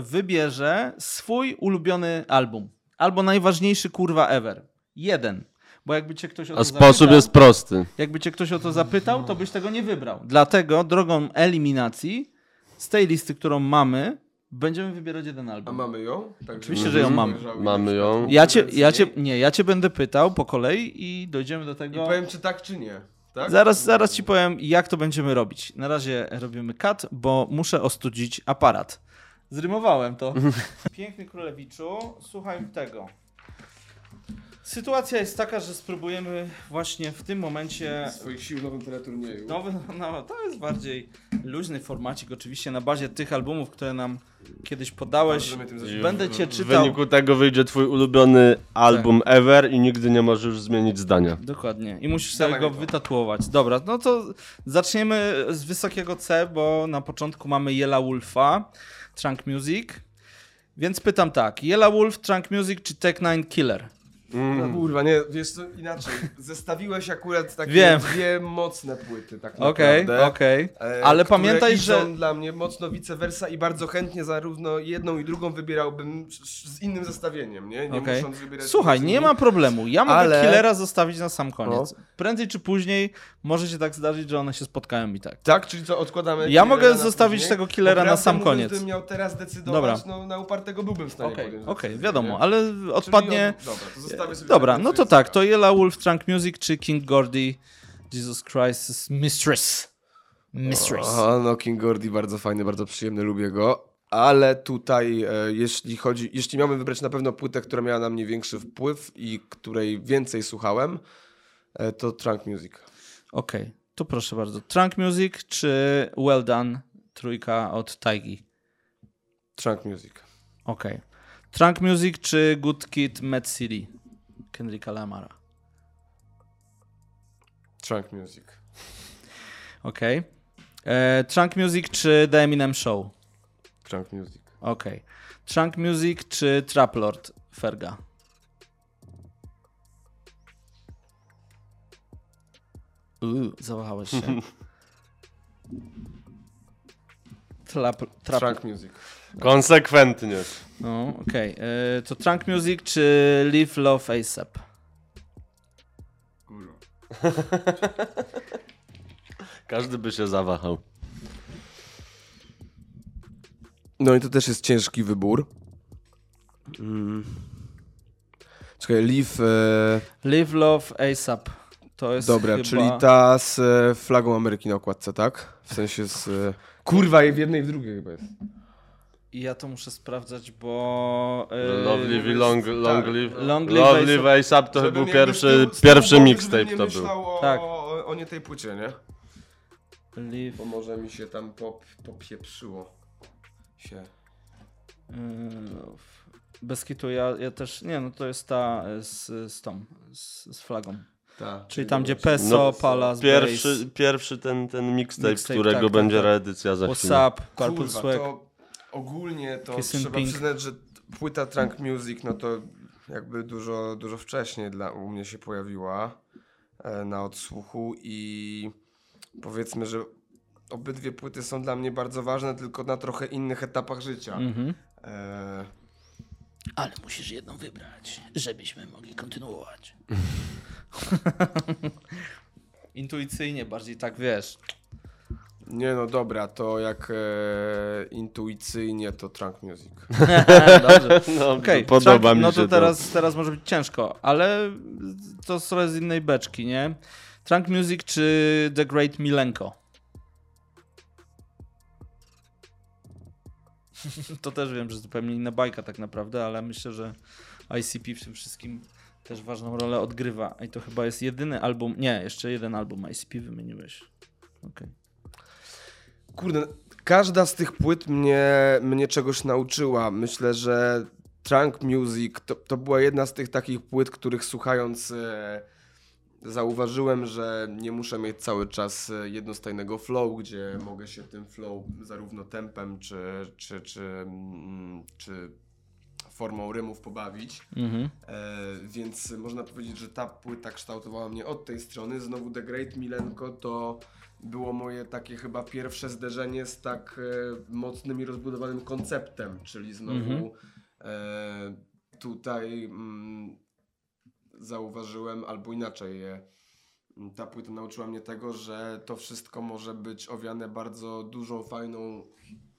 wybierze swój ulubiony album. Albo najważniejszy kurwa ever. Jeden. Bo jakby cię ktoś o to A sposób zapytał, jest prosty. jakby cię ktoś o to zapytał, to byś tego nie wybrał. Dlatego drogą eliminacji z tej listy, którą mamy, będziemy wybierać jeden A album. mamy ją? Tak, Oczywiście, że ją mamy. Mamy ją. Ja cię, ja cię, nie, ja cię będę pytał po kolei i dojdziemy do I tego. powiem, czy tak, czy nie. Tak? Zaraz, zaraz ci powiem, jak to będziemy robić. Na razie robimy cut, bo muszę ostudzić aparat. Zrymowałem to. [LAUGHS] Piękny królewiczu, słuchaj tego. Sytuacja jest taka, że spróbujemy właśnie w tym momencie Swoich sił w nowym teleturnieju. Nowy, no, to jest bardziej luźny formacik, oczywiście na bazie tych albumów, które nam kiedyś podałeś. Będę cię W czytał. wyniku tego wyjdzie twój ulubiony album ever i nigdy nie możesz zmienić zdania. Dokładnie. I musisz sobie Dawaj go wytatuować. Dobra, no to zaczniemy z wysokiego C, bo na początku mamy Yella Wolfa, Trunk Music. Więc pytam tak, Yella Wolf, Trunk Music czy Tech Nine Killer? No kurwa, nie, wiesz co, inaczej. Zestawiłeś akurat takie Wiem. dwie mocne płyty, tak Okej, naprawdę. okej. e, Ale które pamiętaj, idą że... dla mnie mocno vice versa i bardzo chętnie zarówno jedną i drugą wybierałbym z- innym zestawieniem, nie? Nie Okej. musząc wybierać Słuchaj, nie ma problemu. Ja mogę Ale- Killera zostawić na sam koniec. Prędzej czy później może się tak zdarzyć, że one się spotkają i tak. Tak, czyli co, odkładamy Ja mogę zostawić później? tego Killera na sam mówiąc, koniec. Gdybym miał teraz decydować, Dobra. no na upartego byłbym w stanie Okej, okej, decyzję, wiadomo, ale Czyli odpadnie... od- Dobra, sobie Dobra, no to tak, to. Yella Wolf, Trunk Music czy King Gordy, Jesus Christ, Mistress. Mistress. Aha, no King Gordy bardzo fajny, bardzo przyjemny, lubię go. Ale tutaj, e, jeśli chodzi, jeśli miałbym wybrać na pewno płytę, która miała na mnie większy wpływ i której więcej słuchałem, e, to Trunk Music. Okej, to proszę bardzo. Trunk Music czy Well Done, trójka od Taigi? Trunk Music. Okej. Trunk Music czy Good Kid, Mad City? Kendricka Lamara. Trunk Music. Okej. E, Trunk Music czy The Eminem Show? Trunk Music. Okej. Trunk Music czy Trap Lord Ferga? Uuu, zawahałeś się. [LAUGHS] Trap, trap, Trunk Music. Konsekwentnie. No, okej. E, To Trunk Music czy Live Love ASAP? Kurwa. [LAUGHS] Każdy by się zawahał. No i to też jest ciężki wybór. Mm. Czekaj, Leaf... E, Live Love ASAP. To jest dobra, chyba... czyli ta z e, flagą Ameryki na okładce, tak? W sensie z... Kurwa, i w jednej i w drugiej chyba jest. I ja to muszę sprawdzać, bo... e, Long Live, long, long tak. live. Long Live Live ASAP to Żebym był pierwszy, tyłu- pierwszy mixtape to był. o, Tak. o, o nie tej płycie, nie? Live... Bo może mi się tam pop, popieprzyło. Się. Yy, Bez kitu, ja, ja też, nie no to jest ta z, z tą, z, z flagą. Ta, Czyli tam gdzie dobra. Peso, No, Palace, Pierwszy, pierwszy ten, ten mixtape, Mixtape, którego tak, tak, będzie tak. reedycja za chwilę. What's Up, Purple Kurwa, Swag. to ogólnie to Kiss trzeba Pink. przyznać, że płyta Trunk Music, no to jakby dużo, dużo wcześniej dla, u mnie się pojawiła e, na odsłuchu i powiedzmy, że obydwie płyty są dla mnie bardzo ważne, tylko na trochę innych etapach życia. Mhm. E, Ale musisz jedną wybrać, żebyśmy mogli kontynuować. [LAUGHS] Intuicyjnie bardziej tak, wiesz. Nie no dobra, to jak e, intuicyjnie to trunk music. [LAUGHS] Dobrze. No, Okej, podoba Trunk- mi No się to teraz, teraz może być ciężko, ale to trochę z innej beczki, nie? Trunk Music czy The Great Milenko? [LAUGHS] To też wiem, że zupełnie inna bajka tak naprawdę, ale myślę, że ICP w tym wszystkim też ważną rolę odgrywa. I to chyba jest jedyny album, nie, jeszcze jeden album ICP wymieniłeś. Okej. Kurde, każda z tych płyt mnie, mnie czegoś nauczyła. Myślę, że Trunk Music to, to była jedna z tych takich płyt, których słuchając e, zauważyłem, że nie muszę mieć cały czas e, jednostajnego flow, gdzie mogę się tym flow zarówno tempem czy, czy, czy, mm, czy formą rymów pobawić. Mhm. E, więc można powiedzieć, że ta płyta kształtowała mnie od tej strony. Znowu The Great Milenko to było moje takie chyba pierwsze zderzenie z tak e, mocnym i rozbudowanym konceptem, czyli znowu Mhm. e, tutaj mm, zauważyłem, albo inaczej, e, ta płyta nauczyła mnie tego, że to wszystko może być owiane bardzo dużą, fajną,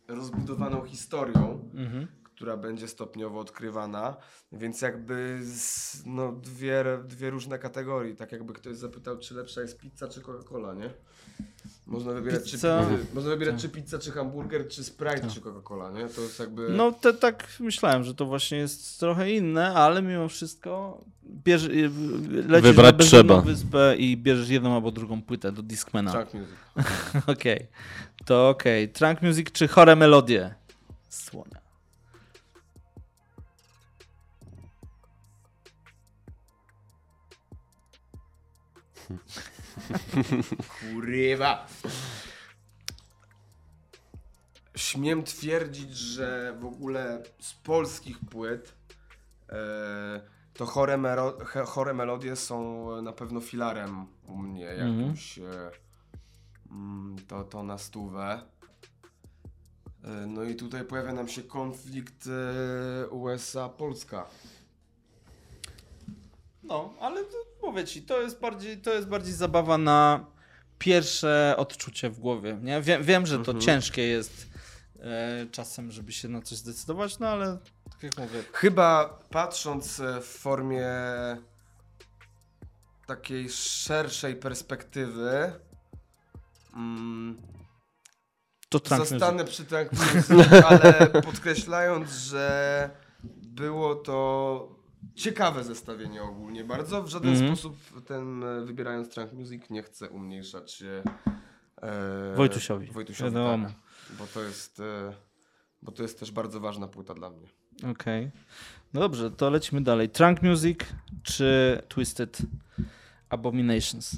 rozbudowaną historią Mhm. Która będzie stopniowo odkrywana, więc jakby z, no, dwie, dwie różne kategorie. Tak jakby ktoś zapytał, czy lepsza jest pizza czy Coca-Cola, nie? Można wybierać, Pizza. czy, można wybierać czy pizza, czy hamburger, czy Sprite, czy Coca-Cola, nie? To jest jakby... No to tak myślałem, że to właśnie jest trochę inne, ale mimo wszystko bierz, y, lecisz Wybrać na trzeba. wyspę i bierzesz jedną albo drugą płytę do Discmana. Trunk music. [LAUGHS] Okej, to okej. Trunk Music czy chore melodie? Słonia. Kurwa. Śmiem twierdzić, że w ogóle z polskich płyt e, to chore, mero, he- chore melodie są na pewno filarem u mnie Mhm. jakimś. E, mm, to, to na stówę. E, no i tutaj pojawia nam się konflikt e, USA-Polska. No, ale to, mówię ci, to jest bardziej, to jest bardziej zabawa na pierwsze odczucie w głowie. Nie? Wiem, wiem że to ciężkie jest e, czasem, żeby się na coś zdecydować, no ale tak jak mówię. Chyba patrząc e, w formie takiej szerszej perspektywy, mm, To zostanę przy Music, [LAUGHS] ale podkreślając, że było to ciekawe zestawienie ogólnie bardzo. W żaden Mhm. sposób ten, e, wybierając Trunk Music, nie chcę umniejszać się e, Wojtusiowi. Wojtusiowi Wiadomo. tak, bo to jest... E, bo to jest też bardzo ważna płyta dla mnie. Okej. No dobrze, to lecimy dalej. Trunk Music czy Twisted Abominations?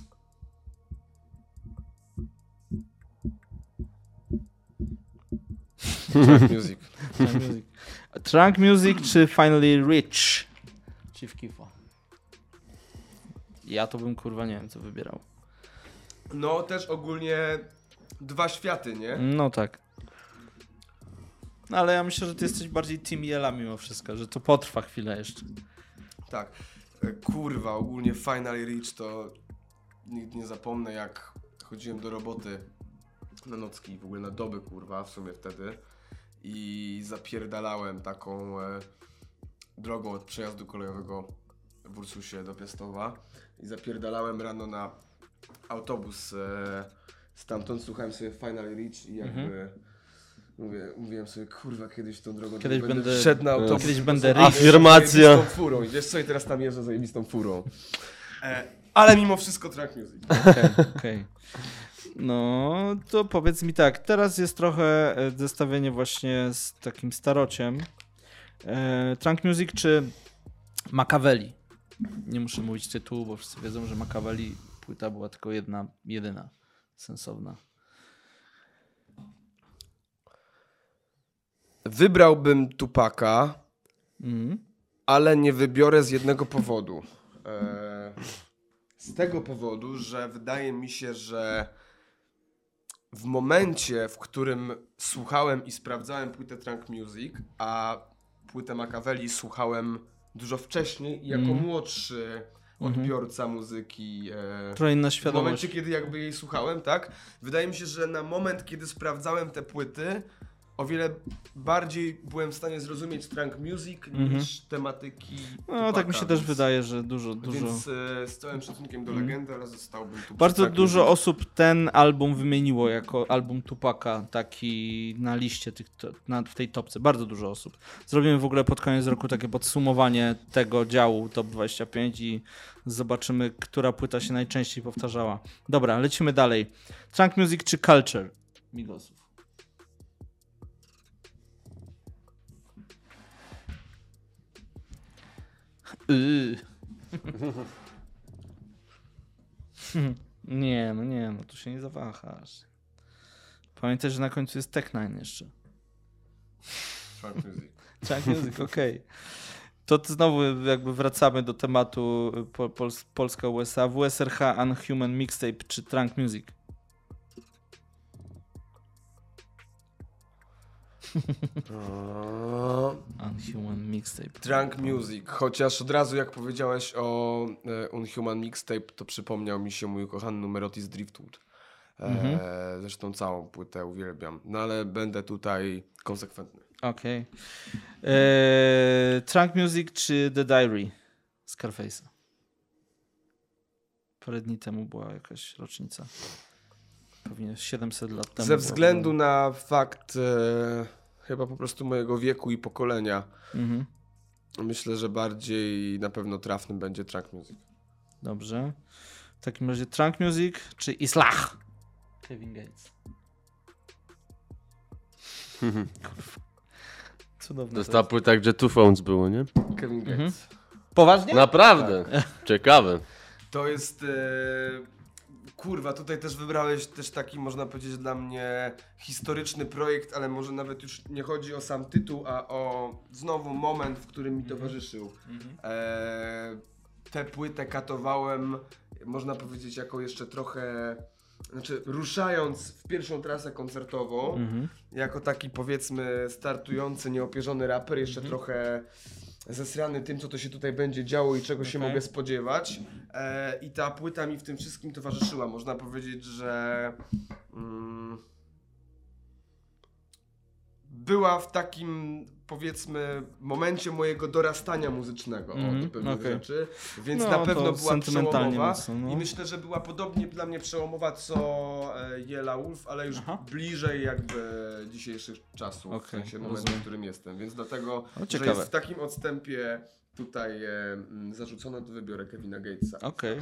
Trunk Music. Trunk Music. Trunk Music czy Finally Rich? Chief Keefa. Ja to bym kurwa nie wiem co wybierał. No też ogólnie dwa światy, nie? No tak. No ale ja myślę, że ty jesteś bardziej Team Yella mimo wszystko, że to potrwa chwilę jeszcze. Tak. E, Kurwa, ogólnie Final Reach to nigdy nie zapomnę jak chodziłem do roboty na nocki, w ogóle na doby kurwa w sumie wtedy i zapierdalałem taką e, drogą od przejazdu kolejowego w Ursusie do Piastowa i zapierdalałem rano na autobus e, stamtąd, słuchałem sobie Final Reach i jakby mówię, mówiłem sobie, kurwa, kiedyś tą drogą Kiedyś będę będę- szedł na autobus. kiedyś będę. Afirmacja. zajebistą furą i wiesz co, i teraz tam jeżdżę zajebistą furą. E, ale mimo wszystko track music. [LAUGHS] Okej, okej. No, to powiedz mi tak, teraz jest trochę e, zestawienie właśnie z takim starociem. E, Trunk Music czy Machiavelli? Nie muszę mówić tytułu, bo wszyscy wiedzą, że Machiavelli płyta była tylko jedna, jedyna sensowna. Wybrałbym Tupaka, Mhm. ale nie wybiorę z jednego powodu. E, z tego powodu, że wydaje mi się, że w momencie, w którym słuchałem i sprawdzałem płytę Trunk Music, a płytę Machiavelli słuchałem dużo wcześniej i jako Mhm. młodszy odbiorca muzyki. E, Trochę inna w świadomość. momencie, kiedy jakby jej słuchałem, tak? Wydaje mi się, że na moment, kiedy sprawdzałem te płyty, o wiele bardziej byłem w stanie zrozumieć trunk music niż tematyki. Mhm. No Tupaka, tak mi się też więc- wydaje, że dużo, dużo. Więc e, z całym szacunkiem do legendy, ale zostałbym tu Bardzo dużo music. osób ten album wymieniło jako album Tupaka, taki na liście tych, na, w tej topce. Bardzo dużo osób. Zrobimy w ogóle pod koniec roku takie podsumowanie tego działu Top 25 i zobaczymy, która płyta się najczęściej powtarzała. Dobra, lecimy dalej. Trunk Music czy Culture? Migosów. Yy. [LAUGHS] Nie, no nie, no tu się nie zawahasz. Pamiętaj, że na końcu jest Tech Nine jeszcze. Trunk music. Trunk Music, okej. To t- znowu jakby wracamy do tematu y, po, Pols Polska USA. WSRH Unhuman Mixtape czy Trunk Music? [LAUGHS] Unhuman Mixtape. Trunk Music, chociaż od razu jak powiedziałeś o e, Unhuman Mixtape, to przypomniał mi się mój ukochany numer Otis Driftwood. E, Mhm. Zresztą całą płytę uwielbiam, no ale będę tutaj konsekwentny. Okej. Eee, Trunk Music czy The Diary? Scarface'a. Parę dni temu była jakaś rocznica. Pewnie 700 lat temu. Ze względu na fakt e, chyba po prostu mojego wieku i pokolenia, Mhm. myślę, że bardziej na pewno trafnym będzie Trunk Music. Dobrze. W takim razie Trunk Music czy Islah? Kevin Gates. [LAUGHS] Cudowne. To jest to ta jest. płyta, gdzie Two Phones było, nie? Kevin Mhm. Gates. Poważnie? Naprawdę. Ciekawe. To jest. E, kurwa, tutaj też wybrałeś też taki, można powiedzieć, dla mnie historyczny projekt, ale może nawet już nie chodzi o sam tytuł, a o znowu moment, w którym mi towarzyszył. E, tę płytę katowałem, można powiedzieć, jako jeszcze trochę. Znaczy, ruszając w pierwszą trasę koncertową, Mhm. jako taki powiedzmy startujący, nieopierzony raper, jeszcze trochę zesrany tym, co to się tutaj będzie działo i czego się Okej. mogę spodziewać. E, I ta płyta mi w tym wszystkim towarzyszyła. Można powiedzieć, że mm, była w takim powiedzmy momencie mojego dorastania muzycznego Mhm, o, do pewnych okej. rzeczy, więc No, na pewno była przełomowa mocno, no. i myślę, że była podobnie dla mnie przełomowa co e, Jela Wolf, ale już Aha. bliżej jakby dzisiejszych czasów, w Okej, sensie momentu, w którym jestem, więc dlatego, No, że jest w takim odstępie tutaj e, mm, zarzucone, to wybiorę Kevina Gatesa. Okej.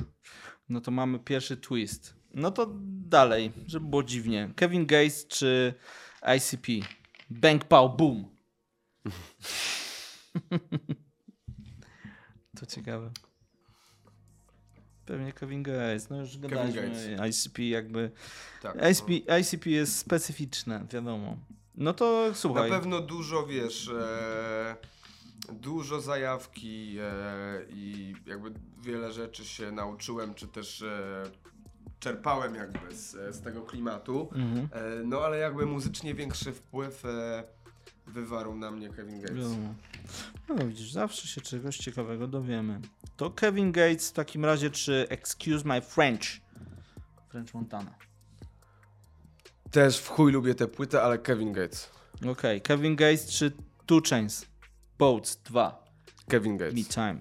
No to mamy pierwszy twist. No to dalej, żeby było dziwnie. Kevin Gates czy ICP? Bang, pow, boom. [LAUGHS] to ciekawe. Pewnie Kevin Gates. No już gadaliśmy. ICP jakby... Tak, ICP, ICP jest specyficzne, wiadomo. No to Na słuchaj. pewno dużo, wiesz, e, dużo zajawki e, i jakby wiele rzeczy się nauczyłem, czy też e, czerpałem jakby z, z tego klimatu. Mhm. E, no ale jakby muzycznie większy wpływ e, wywarł na mnie Kevin Gates. Wiadomo. No widzisz, zawsze się czegoś ciekawego dowiemy. To Kevin Gates w takim razie, czy Excuse My French? French Montana. Też w chuj lubię tę płytę, ale Kevin Gates. Okej, Kevin Gates czy Two Chains? Boats 2. Kevin Me Gates. Time.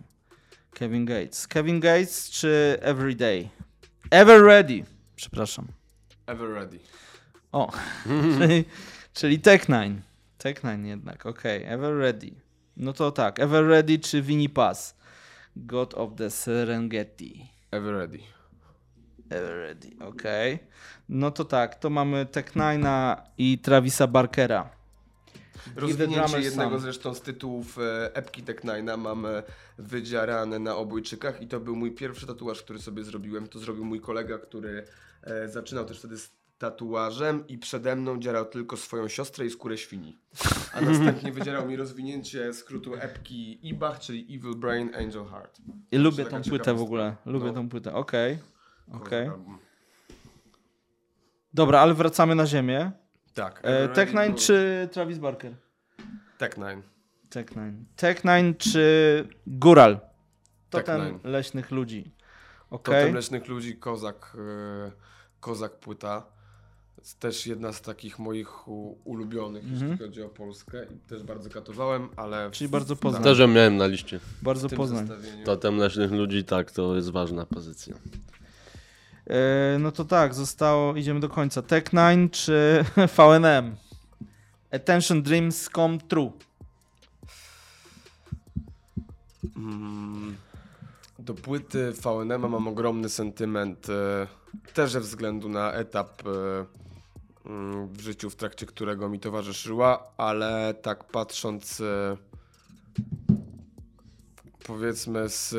Kevin Gates. Kevin Gates czy Everyday? Ever Ready. Przepraszam. Ever Ready. O, [LAUGHS] czyli, czyli Tech Nine. Tech Nine jednak, okej. Ever Ready. No to tak, Ever Ready czy Winnie Pass? God of the Serengeti. Ever Ready. Ever Ready, okej. No to tak, to mamy Tech Nine'a i Travisa Barkera. Rozwinięcie jednego Song. zresztą z tytułów e, epki Tech Nine'a mam e, wydzierane na obojczykach i to był mój pierwszy tatuaż, który sobie zrobiłem. To zrobił mój kolega, który e, zaczynał też wtedy z tatuażem i przede mną dzierał tylko swoją siostrę i skórę świni. A następnie wydzierał mi rozwinięcie skrótu epki IBAH, czyli Evil Brain Angel Heart. I lubię tą płytę w ogóle. Lubię No. tą płytę, okej. Okej. Album. Dobra, ale wracamy na ziemię. Tak. E, Tech Nine był- czy Travis Barker? Tech Nine. Tech Nine. Tech Nine czy Gural? Totem leśnych ludzi. Totem Okej. Leśnych Ludzi, Kozak, e, Kozak płyta. Jest też jedna z takich moich ulubionych, Mhm. jeśli chodzi o Polskę. I też bardzo katowałem, ale w, Czyli bardzo Poznań. Też ją miałem na liście. Bardzo Poznań. zestawieniu... Totem leśnych ludzi, tak, to jest ważna pozycja. E, no to tak, zostało, idziemy do końca. Tech9 czy [LAUGHS] VNM? Attention Dreams Come True. Mm, Do płyty VNM mam ogromny sentyment, e, też ze względu na etap e, mm, w życiu, w trakcie którego mi towarzyszyła, ale tak patrząc powiedzmy z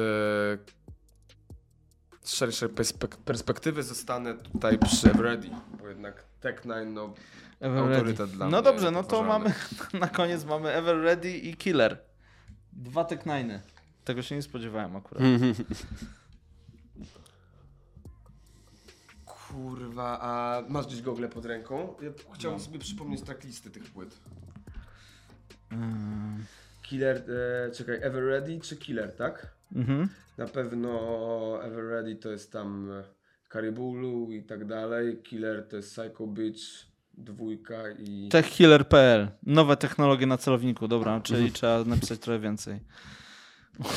szerszej perspek- perspektywy zostanę tutaj przy Ready, bo jednak Tech9 no, Ever Autorytet Ready. dla No mnie dobrze, no to mamy, [LAUGHS] na koniec mamy Ever Ready i Killer. Dwa Tech9. Tego się nie spodziewałem akurat. [LAUGHS] Kurwa, a masz gdzieś Google pod ręką? Ja chciałbym sobie przypomnieć tracklisty tych płyt. Mm. Killer, e, czekaj, Ever Ready czy Killer, tak? Mhm. Na pewno Ever Ready to jest tam Caribulu i tak dalej. Killer to jest Psycho Beach, dwójka i... Techkiller.pl. Nowe technologie na celowniku. Dobra, czyli trzeba napisać trochę więcej. [LAUGHS]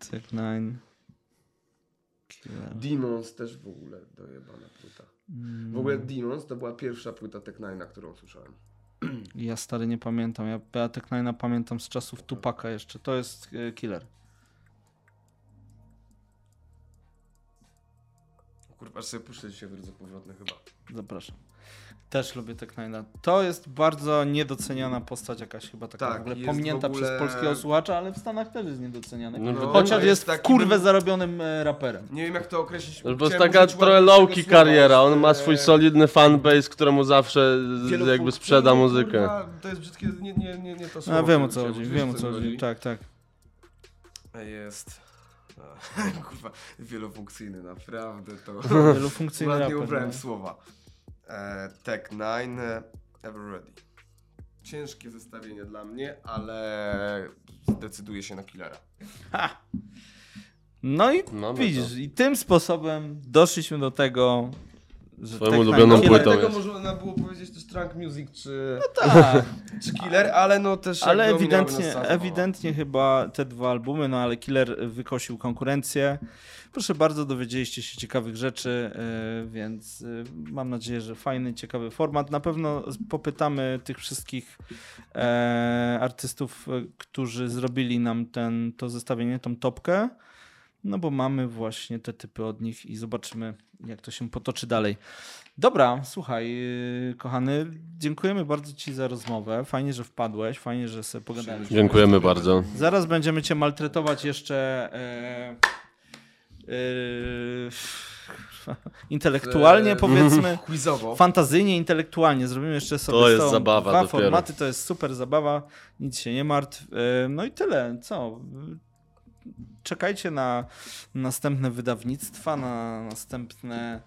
Tech9. Killer. Demons też w ogóle dojebana płyta. W ogóle Demons to była pierwsza płyta Tech9, którą słyszałem. Ja stary nie pamiętam. Ja, ja Tech9 pamiętam z czasów Tupaka jeszcze. To jest e, Killer. Kurwa, sobie puszczę dzisiaj bardzo powrotne chyba. Zapraszam. Też lubię Tech9. To jest bardzo niedoceniana postać jakaś chyba taka Tak, w ogóle jest pominięta w ogóle- przez polskiego słuchacza, ale w Stanach też jest niedoceniany. No, No, Chociaż jest jest, w kurwę zarobionym e, raperem. Nie wiem jak to określić. No, bo jest taka trochę słowa, kariera, on ma e, swój solidny fanbase, któremu zawsze jakby sprzeda muzykę. Kurwa, to jest brzydkie, nie, nie, nie, nie to słowo. A wiem o co chodzi, wiem o co chodzi. Tak, tak. Jest. [LAUGHS] Kurwa, wielofunkcyjny, naprawdę to. [LAUGHS] Wielofunkcyjny Ładnie raper. ubrałem no. słowa. E, Tech 9, e, Ever Ready. Ciężkie zestawienie dla mnie, ale zdecyduję się na Killera. No i Mamy widzisz, i tym sposobem doszliśmy do tego, że Twoją Tech9 ulubioną płytą jest. można było powiedzieć też Trunk Music czy, Tak, [LAUGHS] czy Killer, ale no też ale ewidentnie, zabawa. ewidentnie chyba te dwa albumy, no ale Killer wykosił konkurencję. Proszę bardzo, dowiedzieliście się ciekawych rzeczy, yy, więc yy, mam nadzieję, że fajny, ciekawy format. Na pewno popytamy tych wszystkich e, artystów, którzy zrobili nam ten, to zestawienie, tą topkę. No bo mamy właśnie te typy od nich i zobaczymy, jak to się potoczy dalej. Dobra, słuchaj, yy, kochany, dziękujemy bardzo Ci za rozmowę. Fajnie, że wpadłeś, fajnie, że sobie pogadaliśmy. Dziękujemy bardzo. Zaraz będziemy Cię maltretować jeszcze e, e, intelektualnie, E, powiedzmy. [LAUGHS] Quizowo. Fantazyjnie, intelektualnie. Zrobimy jeszcze sobie To jest zabawa dwa dopiero. formaty, to jest super zabawa. Nic się nie martw. No i tyle. Co? Czekajcie na następne wydawnictwa, na następne.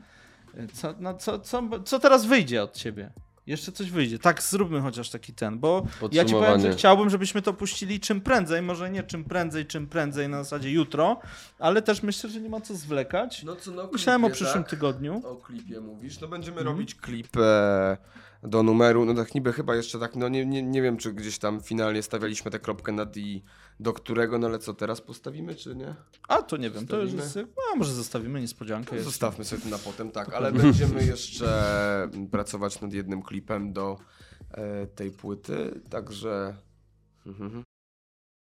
Co, no, co, co, co teraz wyjdzie od ciebie? Jeszcze coś wyjdzie. Tak, zróbmy chociaż taki ten, bo ja ci powiem, że chciałbym, żebyśmy to puścili czym prędzej. Może nie czym prędzej, czym prędzej na zasadzie jutro, ale też myślę, że nie ma co zwlekać. No co, no, Myślałem o klipie, przyszłym tak? tygodniu. O klipie mówisz. No będziemy Mhm. robić klip e, do numeru. No tak niby chyba jeszcze tak, no nie, nie, nie wiem czy gdzieś tam finalnie stawialiśmy tę kropkę na D, do którego, no ale co teraz postawimy, czy nie? A to nie wiem, to już jest. A może zostawimy niespodziankę. No, zostawmy sobie to na potem, tak, ale będziemy jeszcze pracować nad jednym klipem do e, tej płyty, także mhm.